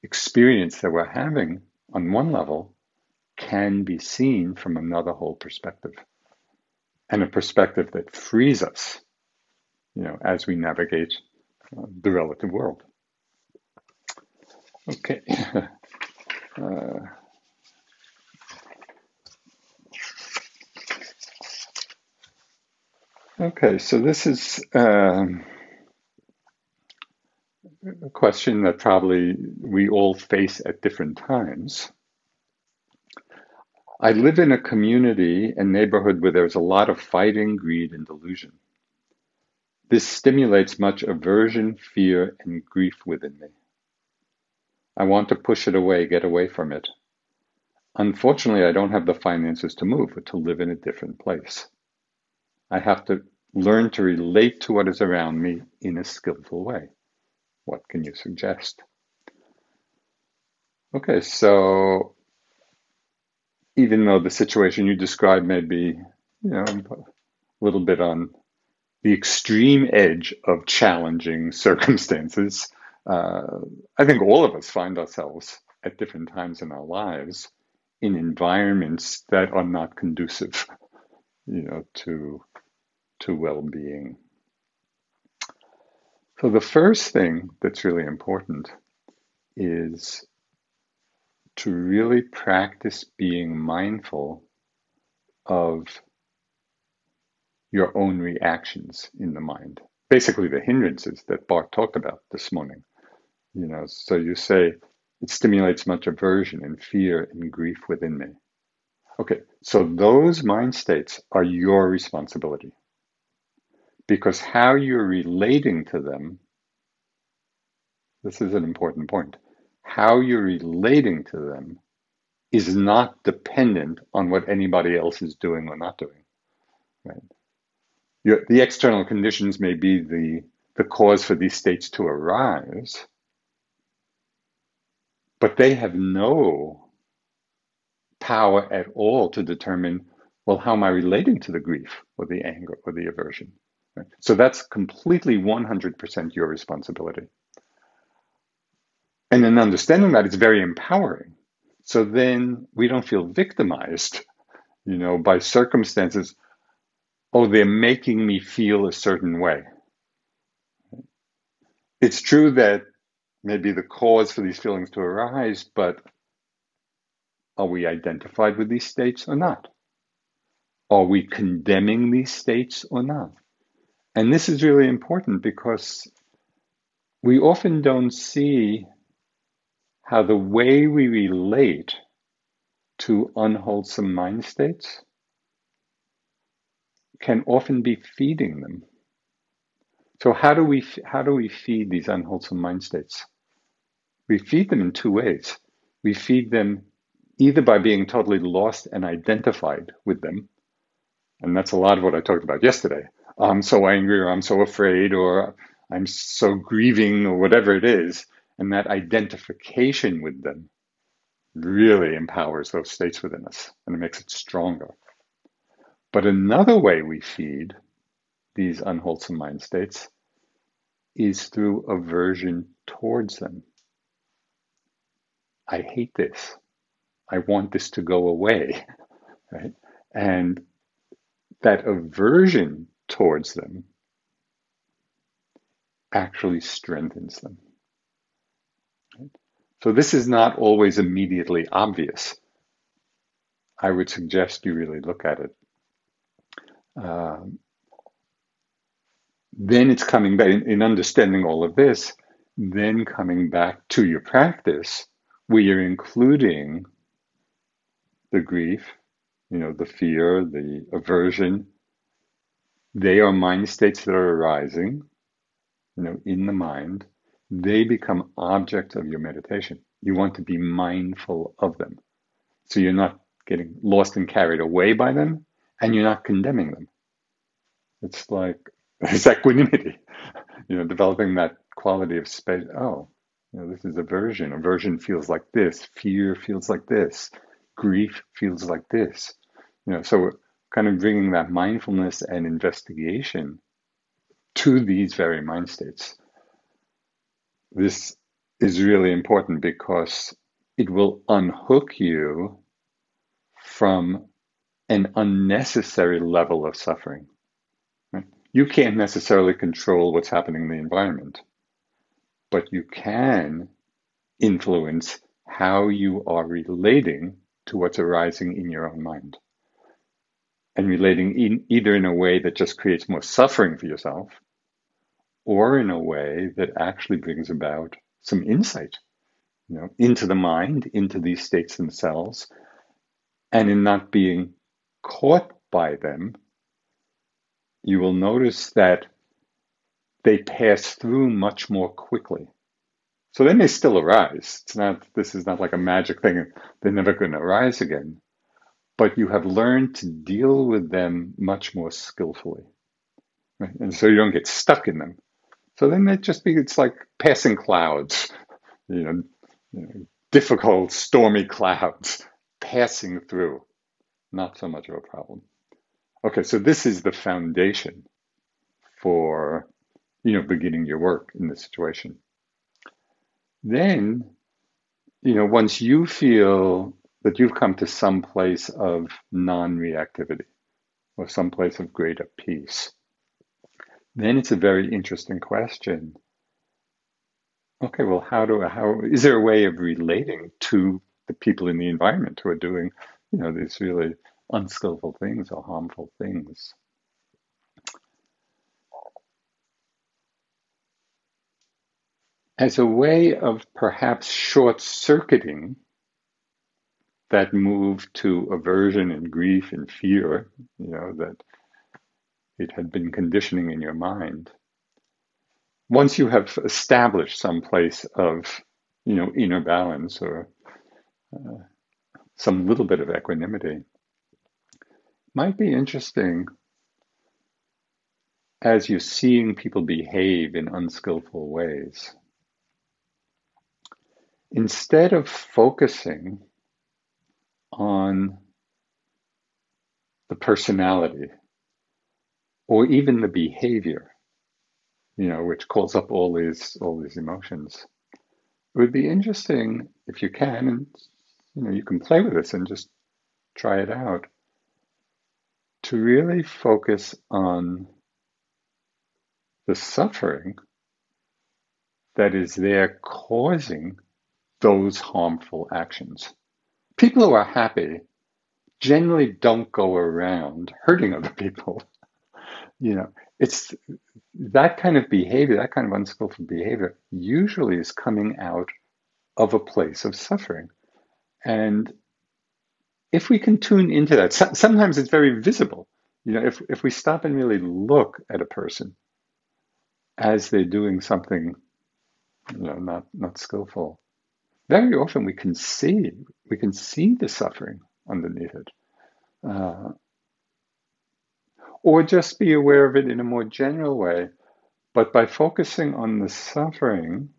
experience that we're having on one level can be seen from another whole perspective. And a perspective that frees us you know, as we navigate uh, the relative world. Okay. Okay, so this is um, a question that probably we all face at different times. I live in a community and neighborhood where there's a lot of fighting, greed, and delusion. This stimulates much aversion, fear, and grief within me. I want to push it away, get away from it. Unfortunately, I don't have the finances to move or to live in a different place. I have to learn to relate to what is around me in a skillful way. What can you suggest? Okay, so even though the situation you described may be, you know, a little bit on the extreme edge of challenging circumstances, uh, I think all of us find ourselves at different times in our lives in environments that are not conducive, you know, to to well-being. So the first thing that's really important is to really practice being mindful of your own reactions in the mind. Basically, the hindrances that Bart talked about this morning. You know, so you say it stimulates much aversion and fear and grief within me. Okay, so those mind states are your responsibility because how you're relating to them, this is an important point, how you're relating to them is not dependent on what anybody else is doing or not doing. Right? Your, the external conditions may be the, the cause for these states to arise, but they have no power at all to determine, well, how am I relating to the grief or the anger or the aversion? So that's completely 100% your responsibility. And in understanding that, it's very empowering. So then we don't feel victimized, you know, by circumstances. Oh, they're making me feel a certain way. It's true that maybe the cause for these feelings to arise, but are we identified with these states or not? Are we condemning these states or not? And this is really important because we often don't see how the way we relate to unwholesome mind states can often be feeding them. So how do we how do we feed these unwholesome mind states? We feed them in two ways. We feed them either by being totally lost and identified with them, and that's a lot of what I talked about yesterday. I'm so angry, or I'm so afraid, or I'm so grieving, or whatever it is, and that identification with them really empowers those states within us and it makes it stronger. But another way we feed these unwholesome mind states is through aversion towards them. I hate this. I want this to go away. Right? And that aversion towards them actually strengthens them. So this is not always immediately obvious. I would suggest you really look at it. Um, then it's coming back in understanding all of this, then coming back to your practice where you're including the grief, you know, the fear, the aversion. They are mind states that are arising, you know, in the mind. They become objects of your meditation. You want to be mindful of them. So you're not getting lost and carried away by them, and you're not condemning them. It's like it's equanimity, you know, developing that quality of space. Oh, you know, this is aversion. Aversion feels like this. Fear feels like this grief feels like this. You know, so kind of bringing that mindfulness and investigation to these very mind states. This is really important because it will unhook you from an unnecessary level of suffering. Right? You can't necessarily control what's happening in the environment, but you can influence how you are relating to what's arising in your own mind. And relating in, either in a way that just creates more suffering for yourself or in a way that actually brings about some insight you know into the mind into these states themselves and in not being caught by them you will notice that they pass through much more quickly. So they may still arise. It's not this is not like a magic thing they're never going to arise again but you have learned to deal with them much more skillfully. Right? And so you don't get stuck in them. So then it just be it's like passing clouds, you know, you know, difficult, stormy clouds passing through. Not so much of a problem. Okay, so this is the foundation for you know beginning your work in this situation. Then, you know, once you feel that you've come to some place of non reactivity or some place of greater peace, then it's a very interesting question. Okay, well, how do how is there a way of relating to the people in the environment who are doing, you know, these really unskillful things or harmful things? As a way of perhaps short circuiting that move to aversion and grief and fear, you know, that it had been conditioning in your mind. Once you have established some place of, you know, inner balance or uh, some little bit of equanimity, might be interesting as you're seeing people behave in unskillful ways. Instead of focusing on the personality or even the behavior, you know, which calls up all these all these emotions. It would be interesting if you can, and you know, you can play with this and just try it out, to really focus on the suffering that is there causing those harmful actions people who are happy generally don't go around hurting other people. You know, it's that kind of behavior, that kind of unskillful behavior, usually is coming out of a place of suffering. And if we can tune into that, sometimes it's very visible. You know, if, if we stop and really look at a person as they're doing something, you know, not, not skillful, very often we can see we can see the suffering underneath it uh, or just be aware of it in a more general way. But by focusing on the suffering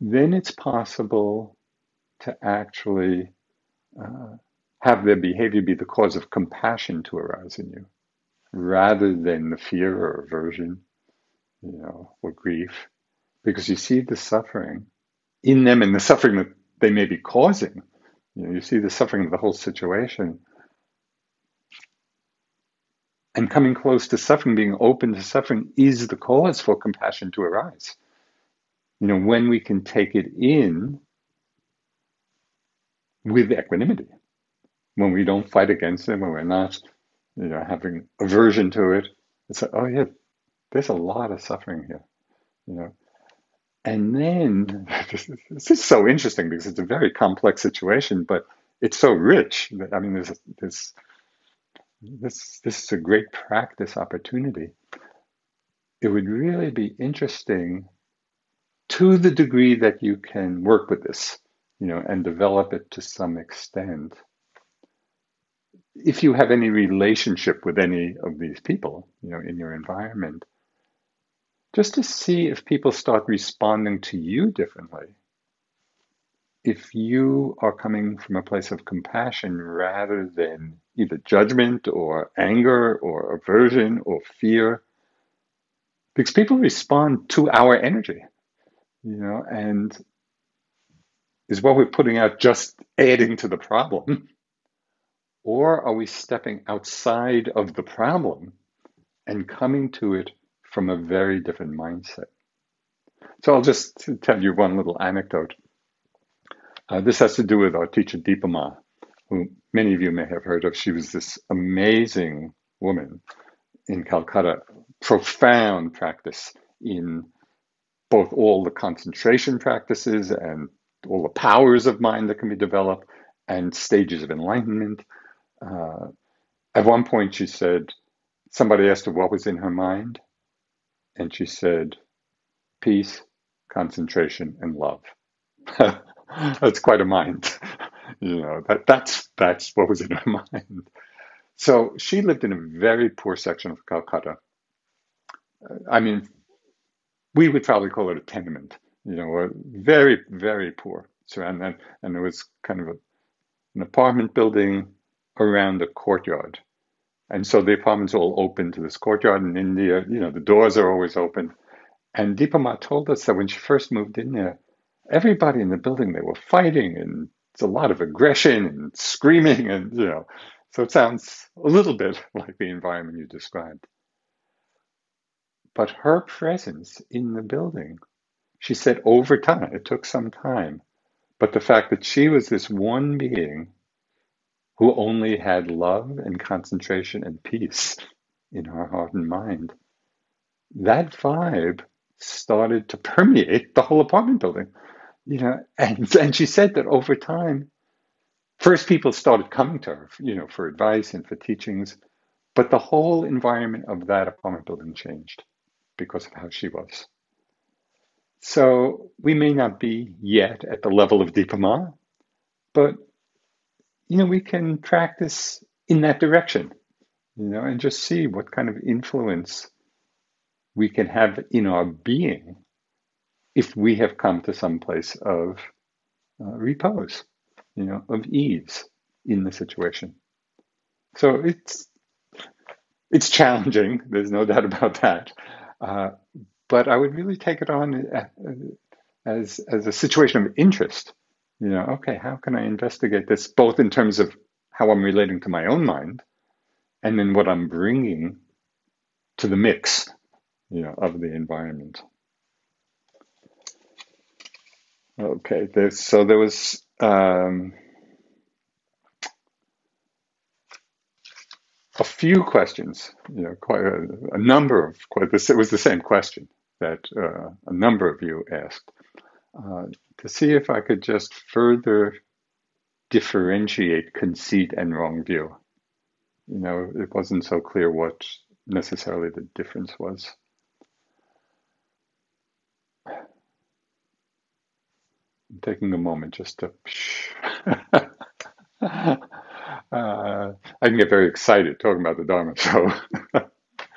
then it's possible to actually uh, have their behavior be the cause of compassion to arise in you rather than the fear or aversion you know or grief. Because you see the suffering in them and the suffering that they may be causing. You know, you see the suffering of the whole situation. And coming close to suffering, being open to suffering, is the cause for compassion to arise. You know, when we can take it in with equanimity, when we don't fight against it, when we're not, you know, having aversion to it, it's like, oh yeah, there's a lot of suffering here. You know, and then this is so interesting because it's a very complex situation, but it's so rich. I mean, there's this this this is a great practice opportunity. It would really be interesting to the degree that you can work with this, you know, and develop it to some extent. If you have any relationship with any of these people, you know, in your environment, just to see if people start responding to you differently. If you are coming from a place of compassion rather than either judgment or anger or aversion or fear, because people respond to our energy, you know, and is what we're putting out just adding to the problem? Or are we stepping outside of the problem and coming to it from a very different mindset. So I'll just tell you one little anecdote. Uh, this has to do with our teacher Dipa Ma. who many of you may have heard of. She was this amazing woman in Calcutta, profound practice in both all the concentration practices and all the powers of mind that can be developed and stages of enlightenment. Uh, at one point, she said, somebody asked her what was in her mind, and she said, peace, concentration, and love. that's quite a mind. you know, that, that's, that's what was in her mind. So she lived in a very poor section of Calcutta. I mean, we would probably call it a tenement, you know, very, very poor. Surrounded, and, and there was kind of a, an apartment building around a courtyard. And so the apartments all open to this courtyard in India. You know, the doors are always open. And Dipa Ma told us that when she first moved in there, everybody in the building, they were fighting and it's a lot of aggression and screaming and, you know, so it sounds a little bit like the environment you described. But her presence in the building, she said over time, it took some time, but the fact that she was this one being who only had love and concentration and peace in her heart and mind, that vibe started to permeate the whole apartment building. You know, and, and she said that over time, first people started coming to her, you know, for advice and for teachings, but the whole environment of that apartment building changed because of how she was. So we may not be yet at the level of Dipa Ma, but you know, we can practice in that direction, you know, and just see what kind of influence we can have in our being if we have come to some place of uh, repose, you know, of ease in the situation. So it's it's challenging. There's no doubt about that. Uh, but I would really take it on uh, as as a situation of interest. You know, okay, how can I investigate this both in terms of how I'm relating to my own mind, and then what I'm bringing to the mix, you know, of the environment. Okay, so there was. Um, a few questions, you know, quite a, a number of quite this. It was the same question that uh, a number of you asked uh, to see if I could just further differentiate conceit and wrong view. You know, it wasn't so clear what necessarily the difference was. I'm taking a moment just to. uh, I can get very excited talking about the Dharma, so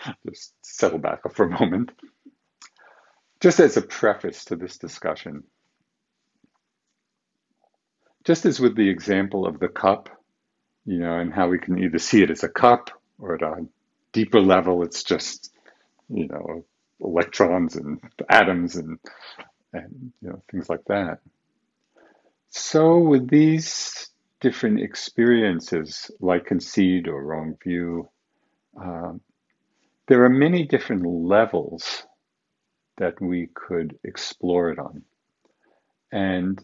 just settle back for a moment. Just as a preface to this discussion, just as with the example of the cup, you know, and how we can either see it as a cup or at a deeper level, it's just, you know, electrons and atoms and, and you know, things like that. So with these different experiences like conceit or wrong view, um, there are many different levels that we could explore it on. And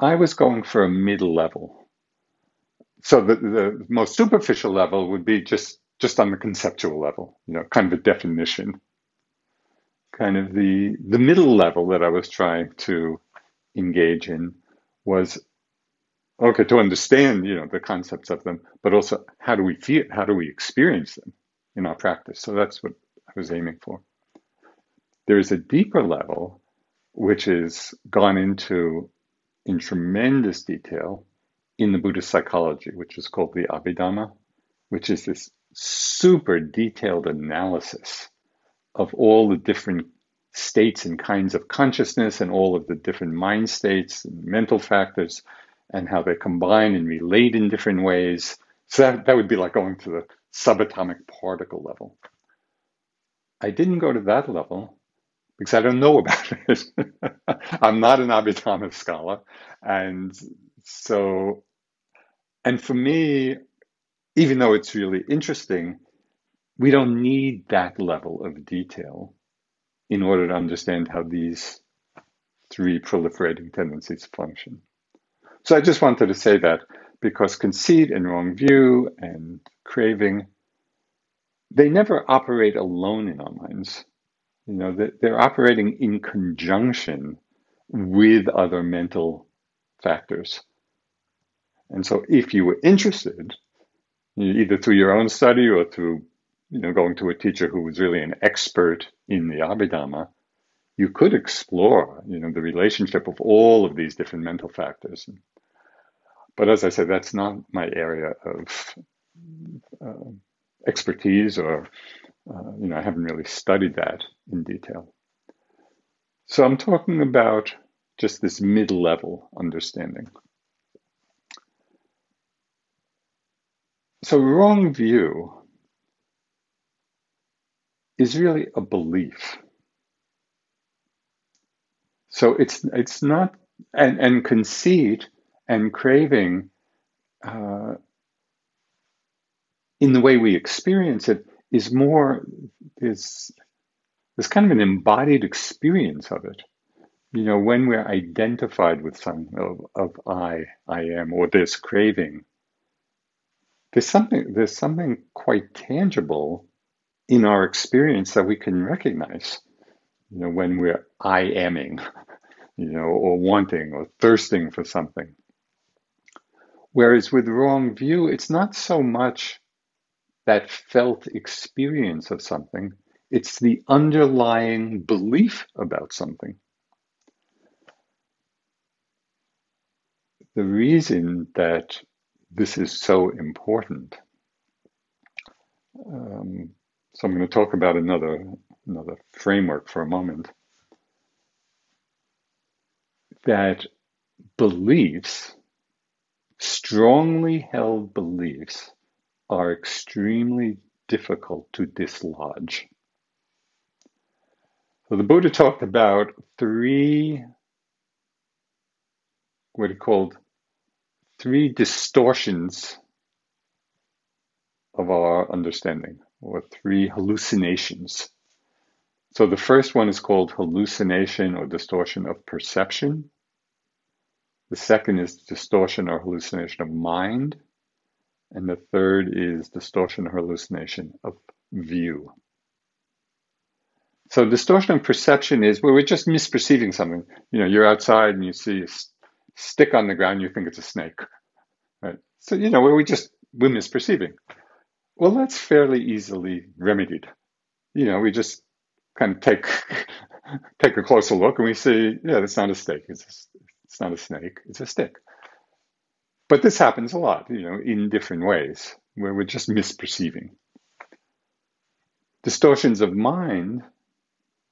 I was going for a middle level. So the, the most superficial level would be just, just on the conceptual level, you know, kind of a definition. Kind of the the middle level that I was trying to engage in was okay to understand you know the concepts of them but also how do we feel how do we experience them in our practice so that's what i was aiming for there's a deeper level which is gone into in tremendous detail in the buddhist psychology which is called the abhidhamma which is this super detailed analysis of all the different states and kinds of consciousness and all of the different mind states and mental factors and how they combine and relate in different ways. So that, that would be like going to the subatomic particle level. I didn't go to that level because I don't know about it. I'm not an Abhidhamma scholar. And so, and for me, even though it's really interesting, we don't need that level of detail in order to understand how these three proliferating tendencies function. So I just wanted to say that because conceit and wrong view and craving, they never operate alone in our minds. You know, they're operating in conjunction with other mental factors. And so if you were interested, either through your own study or through you know going to a teacher who was really an expert in the Abhidhamma, you could explore you know the relationship of all of these different mental factors. But as I said, that's not my area of uh, expertise, or uh, you know I haven't really studied that in detail. So I'm talking about just this mid-level understanding. So wrong view is really a belief. So it's it's not and, and conceit and craving uh, in the way we experience it is more is there's kind of an embodied experience of it. You know, when we're identified with some of, of I, I am, or this craving, there's something there's something quite tangible in our experience that we can recognize. You know, when we're I aming, you know, or wanting or thirsting for something. Whereas with wrong view, it's not so much that felt experience of something, it's the underlying belief about something. The reason that this is so important. Um, so I'm going to talk about another another framework for a moment. That beliefs, strongly held beliefs, are extremely difficult to dislodge. So the Buddha talked about three what he called three distortions of our understanding, or three hallucinations. So the first one is called hallucination or distortion of perception. The second is distortion or hallucination of mind. And the third is distortion or hallucination of view. So distortion of perception is where we're just misperceiving something. You know, you're outside and you see a stick on the ground, you think it's a snake. Right? So, you know, where we just, we're misperceiving. Well, that's fairly easily remedied. You know, we just kind of take take a closer look and we see, yeah, that's not a snake. It's, a, it's not a snake. It's a stick. But this happens a lot, you know, in different ways where we're just misperceiving. Distortions of mind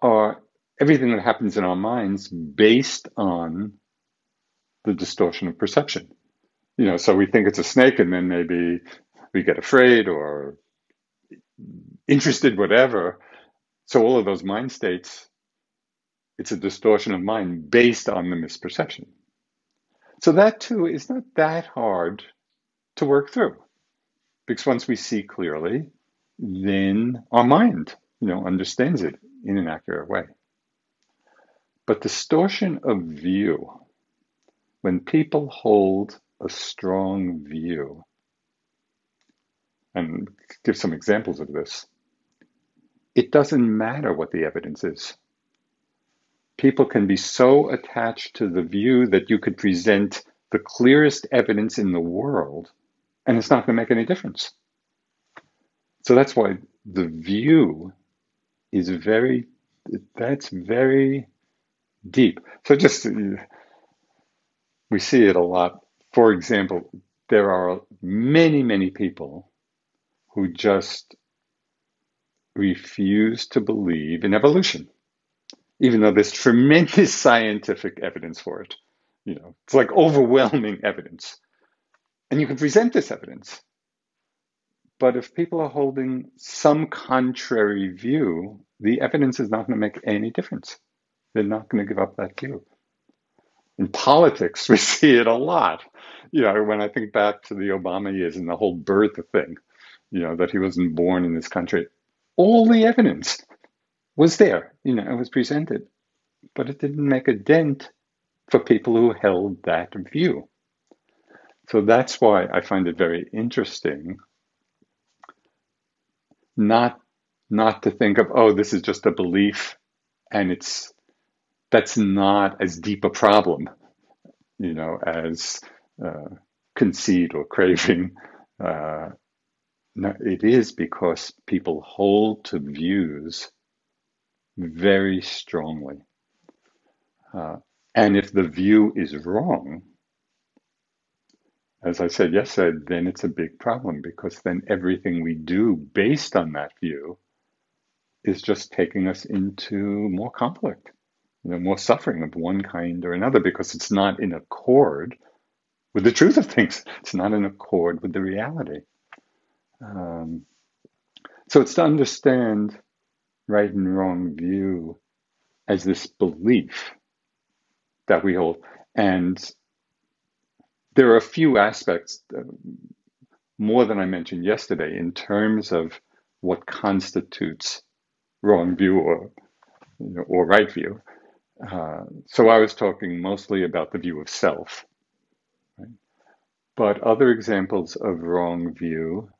are everything that happens in our minds based on the distortion of perception. You know, so we think it's a snake, and then maybe we get afraid or interested, whatever. So all of those mind states, it's a distortion of mind based on the misperception. So that too is not that hard to work through, because once we see clearly, then our mind, you know, understands it in an accurate way. But distortion of view when people hold a strong view, and give some examples of this, it doesn't matter what the evidence is. People can be so attached to the view that you could present the clearest evidence in the world, and it's not going to make any difference. So that's why the view is very, that's very deep. So just we see it a lot. For example, there are many, many people who just refuse to believe in evolution, even though there's tremendous scientific evidence for it. You know, it's like overwhelming evidence. And you can present this evidence. But if people are holding some contrary view, the evidence is not going to make any difference. They're not going to give up that view in politics, we see it a lot. You know, when I think back to the Obama years and the whole birth thing, you know, that he wasn't born in this country, all the evidence was there. You know, it was presented, but it didn't make a dent for people who held that view. So that's why I find it very interesting not not to think of oh this is just a belief and it's that's not as deep a problem you know as uh, conceit or craving uh, no, it is because people hold to views very strongly uh, and if the view is wrong as i said yesterday then it's a big problem because then everything we do based on that view is just taking us into more conflict, you know, more suffering of one kind or another because it's not in accord with the truth of things. It's not in accord with the reality. Um, so it's to understand right and wrong view as this belief that we hold. And there are a few aspects, uh, more than I mentioned yesterday, in terms of what constitutes wrong view or you know, or right view. Uh, so I was talking mostly about the view of self. But other examples of wrong view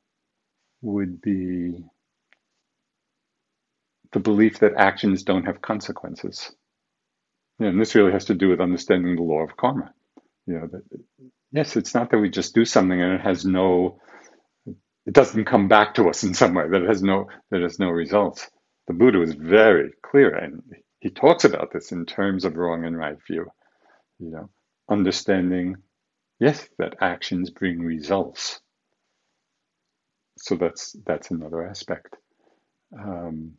would be the belief that actions don't have consequences. And this really has to do with understanding the law of karma. You know, that yes, it's not that we just do something and it has no, it doesn't come back to us in some way, that it has no, that has no results the Buddha was very clear, and he talks about this in terms of wrong and right view. You know, understanding, yes, that actions bring results. So that's that's another aspect. Um,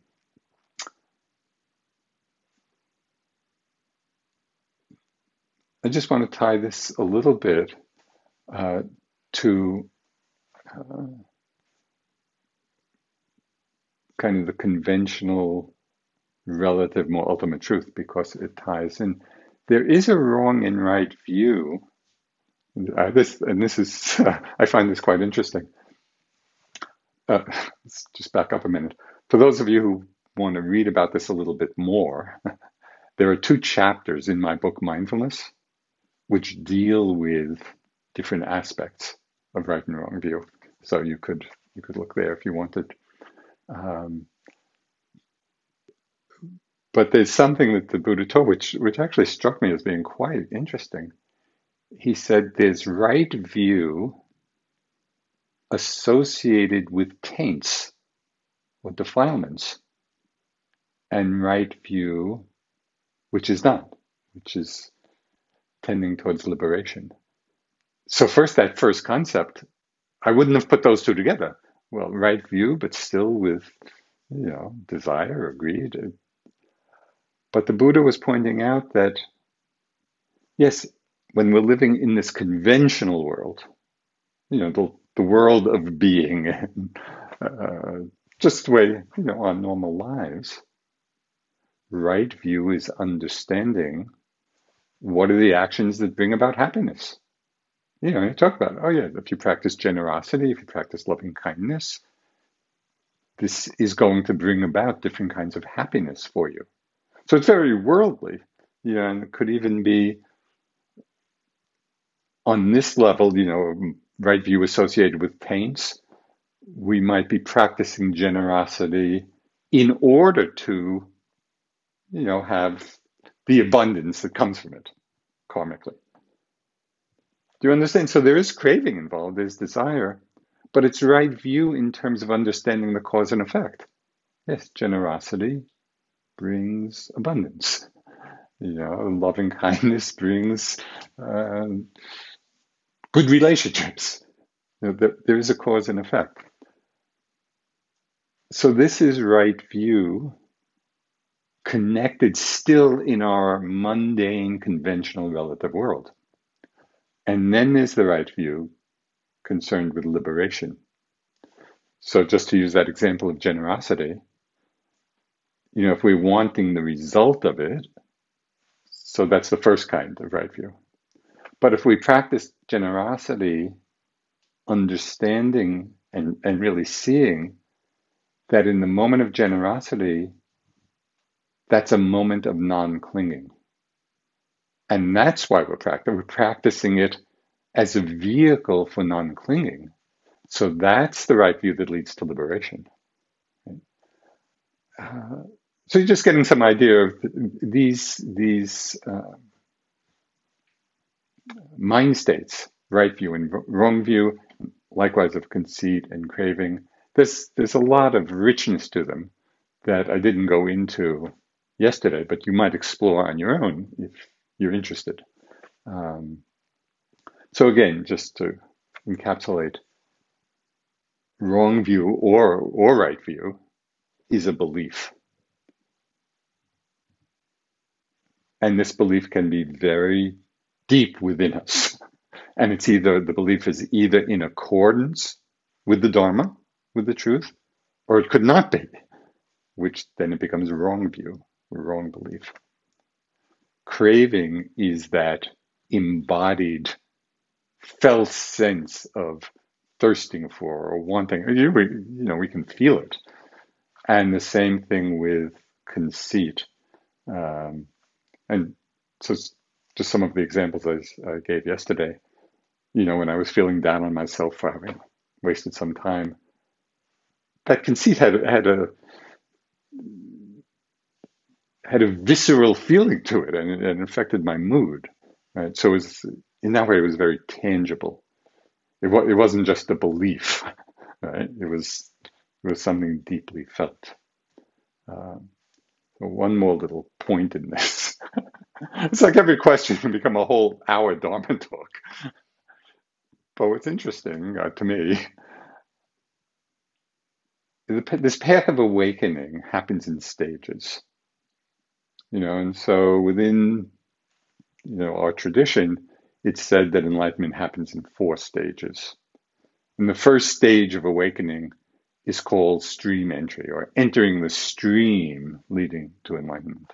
I just want to tie this a little bit uh, to uh, kind of the conventional relative more ultimate truth because it ties in. There is a wrong and right view. Uh, this and this is I find this quite interesting. Uh, let's just back up a minute. For those of you who want to read about this a little bit more, there are two chapters in my book Mindfulness which deal with different aspects of right and wrong view. So you could you could look there if you wanted. Um, but there's something that the Buddha taught, which which actually struck me as being quite interesting. He said there's right view associated with taints or defilements, and right view, which is not, which is tending towards liberation. So first, that first concept, I wouldn't have put those two together well, right view, but still with, you know, desire or greed. But the Buddha was pointing out that, yes, when we're living in this conventional world, you know, the, the world of being, uh, just the way, you know, our normal lives, right view is understanding what are the actions that bring about happiness you know, you talk about, oh yeah, if you practice generosity, if you practice loving kindness, this is going to bring about different kinds of happiness for you. So it's very worldly, you know, and it could even be on this level, you know, right view associated with taints. We might be practicing generosity in order to, you know, have the abundance that comes from it karmically. Do you understand? So there is craving involved, there's desire, but it's right view in terms of understanding the cause and effect. Yes, generosity brings abundance. You know, loving kindness brings uh, good relationships. You know, there, there is a cause and effect. So this is right view connected still in our mundane, conventional relative world. And then there's the right view concerned with liberation. So, just to use that example of generosity, you know, if we're wanting the result of it, so that's the first kind of right view. But if we practice generosity, understanding and, and really seeing that in the moment of generosity, that's a moment of non clinging. And that's why we're practicing. We're practicing it as a vehicle for non clinging. So that's the right view that leads to liberation. Uh, so you're just getting some idea of these these uh, mind states, right view and wrong view, likewise of conceit and craving. There's there's a lot of richness to them that I didn't go into yesterday, but you might explore on your own if you're interested. Um, so again, just to encapsulate, wrong view or or right view is a belief. And this belief can be very deep within us. And it's either the belief is either in accordance with the Dharma, with the truth, or it could not be, which then it becomes wrong view, wrong belief. Craving is that embodied, felt sense of thirsting for or wanting. You, you know, we can feel it. And the same thing with conceit. Um, and so, just some of the examples I, I gave yesterday, you know, when I was feeling down on myself for having wasted some time, that conceit had had a had a visceral feeling to it, and it, affected my mood. Right, so it was in that way it was very tangible. It, it wasn't just a belief, right? It was it was something deeply felt. Um, one more little point in this. it's like every question can become a whole hour Dharma talk. But what's interesting uh, to me, this path of awakening happens in stages. You know, and so within you know our tradition, it's said that enlightenment happens in four stages. And the first stage of awakening is called stream entry or entering the stream leading to enlightenment.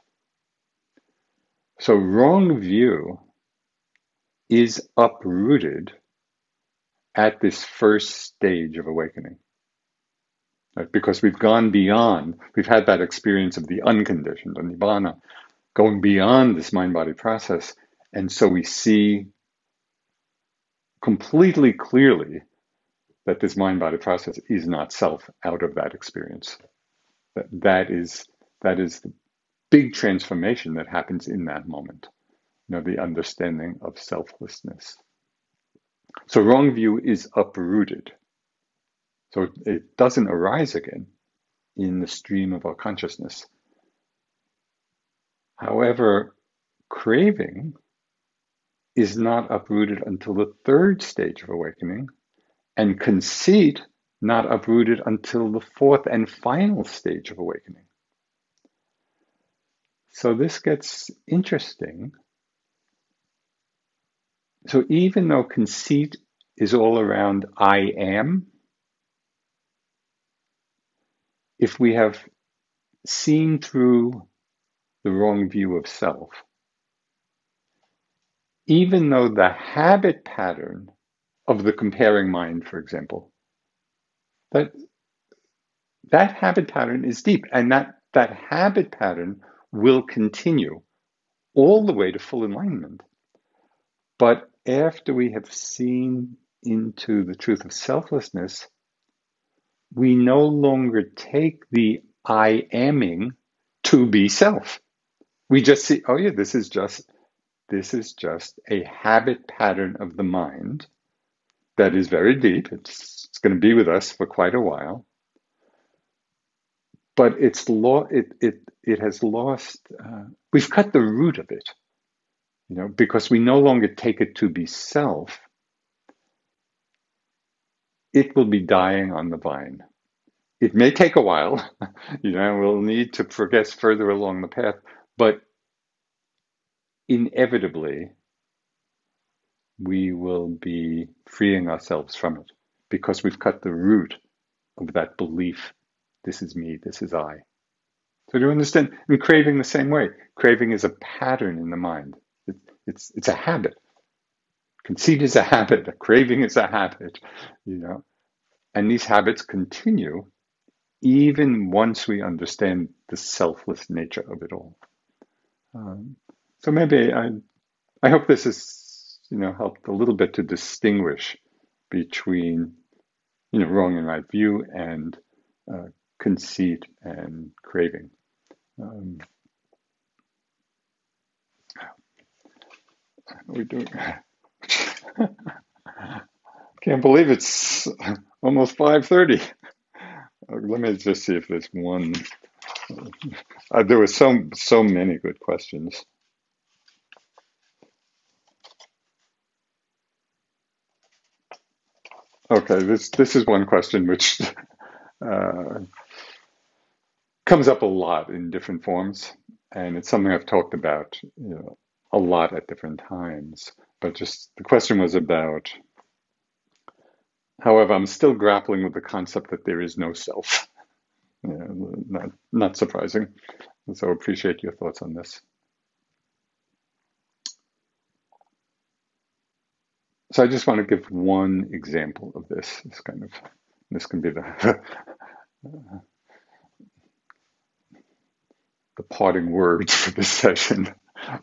So, wrong view is uprooted at this first stage of awakening. Right? Because we've gone beyond, we've had that experience of the unconditioned, the nibbana, going beyond this mind body process. And so we see completely clearly that this mind body process is not self out of that experience. That, that is that is the big transformation that happens in that moment. You know, the understanding of selflessness. So wrong view is uprooted. So it doesn't arise again in the stream of our consciousness. However, craving is not uprooted until the third stage of awakening, and conceit not uprooted until the fourth and final stage of awakening. So this gets interesting. So even though conceit is all around I am, if we have seen through the wrong view of self, even though the habit pattern of the comparing mind, for example. That that habit pattern is deep, and that that habit pattern will continue all the way to full enlightenment. But after we have seen into the truth of selflessness, we no longer take the I aming to be self. We just see, oh yeah, this is just this is just a habit pattern of the mind that is very deep. It's, it's going to be with us for quite a while. But it's lo- it, it, it has lost, uh, we've cut the root of it, you know, because we no longer take it to be self. It will be dying on the vine. It may take a while, you know, we'll need to progress further along the path, but inevitably we will be freeing ourselves from it because we've cut the root of that belief this is me, this is I. So do you understand? And craving the same way. Craving is a pattern in the mind. It, it's it's a habit. Conceit is a habit. A craving is a habit. You know, and these habits continue even once we understand the selfless nature of it all. Um, so maybe I I hope this is you know, helped a little bit to distinguish between, you know, wrong and right view and uh, conceit and craving. Um, we do. Can't believe it's almost five thirty. Uh, let me just see if there's one. Uh, there were so so many good questions. Okay, this this is one question which uh, comes up a lot in different forms, and it's something I've talked about you know, a lot at different times. But just the question was about. However, I'm still grappling with the concept that there is no self. Not not surprising. So appreciate your thoughts on this. So I just want to give one example of this. This kind of this can be the the parting words for this session.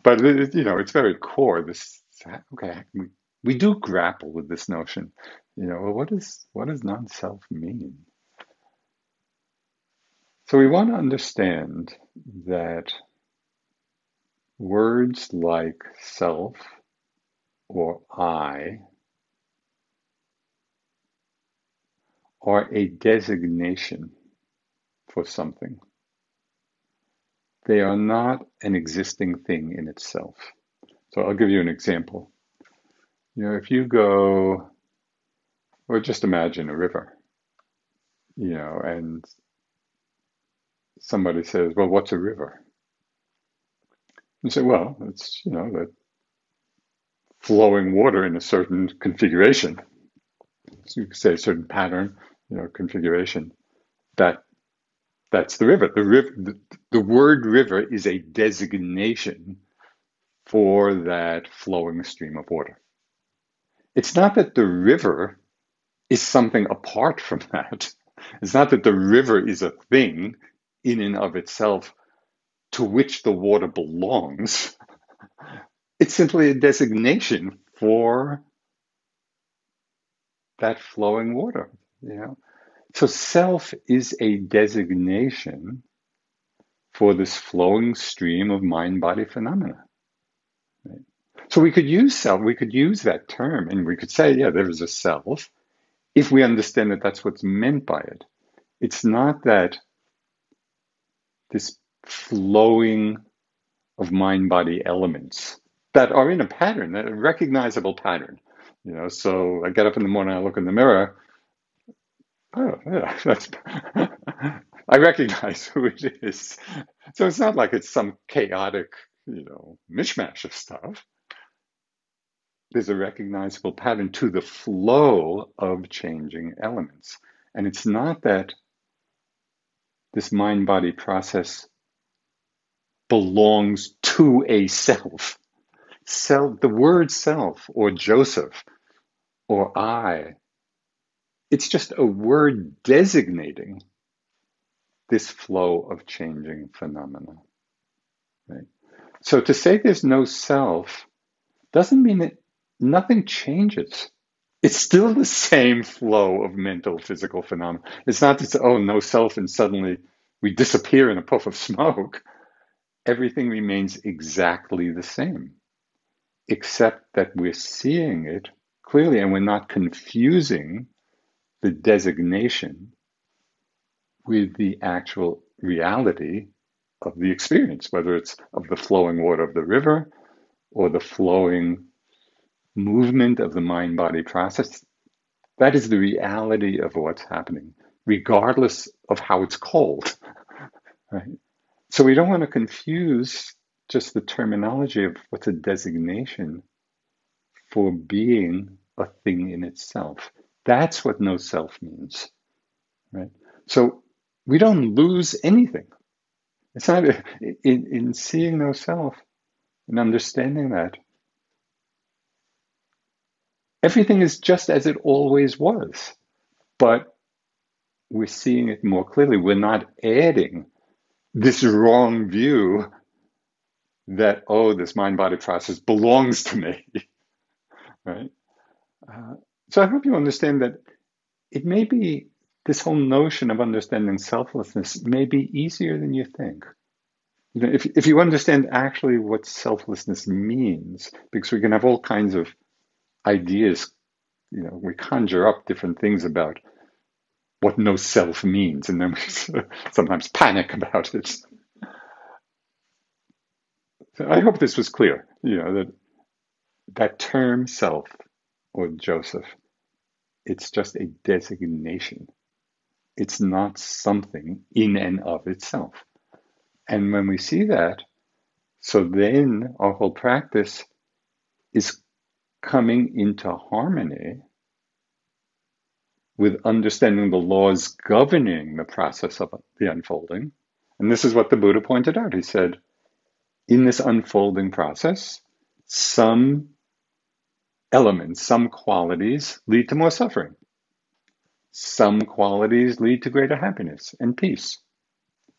But it, you know, it's very core. This okay, we, we do grapple with this notion. You know, well, what does what does non-self mean? So we want to understand that words like self or I are a designation for something. They are not an existing thing in itself. So I'll give you an example. You know, if you go, or just imagine a river, you know, and somebody says, well, what's a river? You say, well, it's, you know, the flowing water in a certain configuration. So you could say a certain pattern, you know, configuration. That that's the river. The river the, the word river is a designation for that flowing stream of water. It's not that the river is something apart from that. It's not that the river is a thing in and of itself to which the water belongs. It's simply a designation for that flowing water. You know? So self is a designation for this flowing stream of mind-body phenomena. So we could use self, we could use that term, and we could say, yeah, there is a self, if we understand that that's what's meant by it. It's not that this flowing of mind-body elements that are in a pattern, a recognizable pattern. You know, so I get up in the morning, I look in the mirror. Oh, yeah, that's. I recognize who it is. So it's not like it's some chaotic, you know, mishmash of stuff. There's a recognizable pattern to the flow of changing elements. And it's not that this mind body process belongs to a self self, the word self or Joseph or I, it's just a word designating this flow of changing phenomena. Right? So to say there's no self doesn't mean that nothing changes. It's still the same flow of mental, physical phenomena. It's not just, oh, no self, and suddenly we disappear in a puff of smoke. Everything remains exactly the same except that we're seeing it clearly and we're not confusing the designation with the actual reality of the experience, whether it's of the flowing water of the river or the flowing movement of the mind body process. That is the reality of what's happening, regardless of how it's called. Right? So we don't want to confuse just the terminology of what's a designation for being a thing in itself. That's what no self means, right? So we don't lose anything. It's not in, in seeing no self and understanding that everything is just as it always was, but we're seeing it more clearly. We're not adding this wrong view that, oh, this mind body process belongs to me. right? Uh, so I hope you understand that it may be this whole notion of understanding selflessness may be easier than you think. If, if you understand actually what selflessness means, because we can have all kinds of ideas, you know, we conjure up different things about what no self means, and then we sometimes panic about it. So I hope this was clear, you know, that that term self or Joseph, it's just a designation. It's not something in and of itself. And when we see that, so then our whole practice is coming into harmony with understanding the laws governing the process of the unfolding. And this is what the Buddha pointed out. He said, in this unfolding process, some elements, some qualities lead to more suffering. Some qualities lead to greater happiness and peace.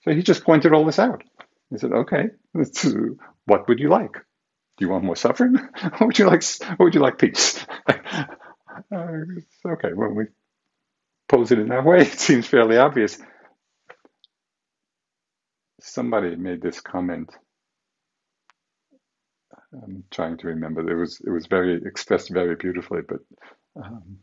So he just pointed all this out. He said, okay, what would you like? Do you want more suffering? or would you like, or would you like peace? uh, okay, when we pose it in that way, it seems fairly obvious. Somebody made this comment I'm trying to remember. It was it was very expressed very beautifully, but um,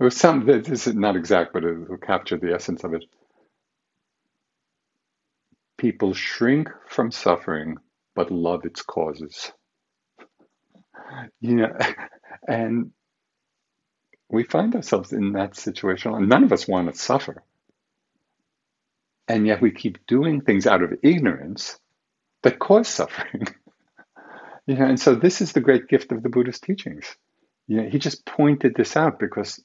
it was some. This is not exact, but it will capture the essence of it. People shrink from suffering, but love its causes. You know, and we find ourselves in that situation, none of us want to suffer. And yet we keep doing things out of ignorance that cause suffering. you know, and so this is the great gift of the Buddhist teachings. You know, he just pointed this out because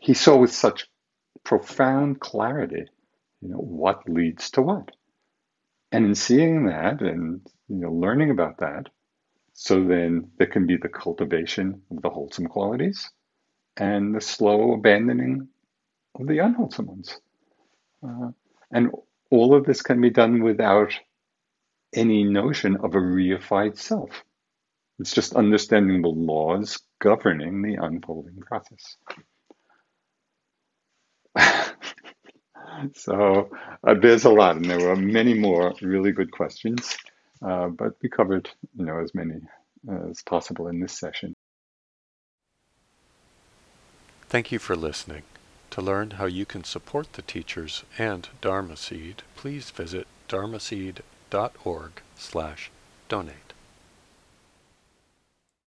he saw with such profound clarity, you know, what leads to what. And in seeing that and you know learning about that, so then there can be the cultivation of the wholesome qualities and the slow abandoning of the unwholesome ones. Uh, and all of this can be done without any notion of a reified self. It's just understanding the laws governing the unfolding process. So uh, there's a lot, and there were many more really good questions, uh, but we covered, you know, as many uh, as possible in this session. Thank you for listening. To learn how you can support the teachers and Dharma Seed, please visit dharmaseed.org slash donate.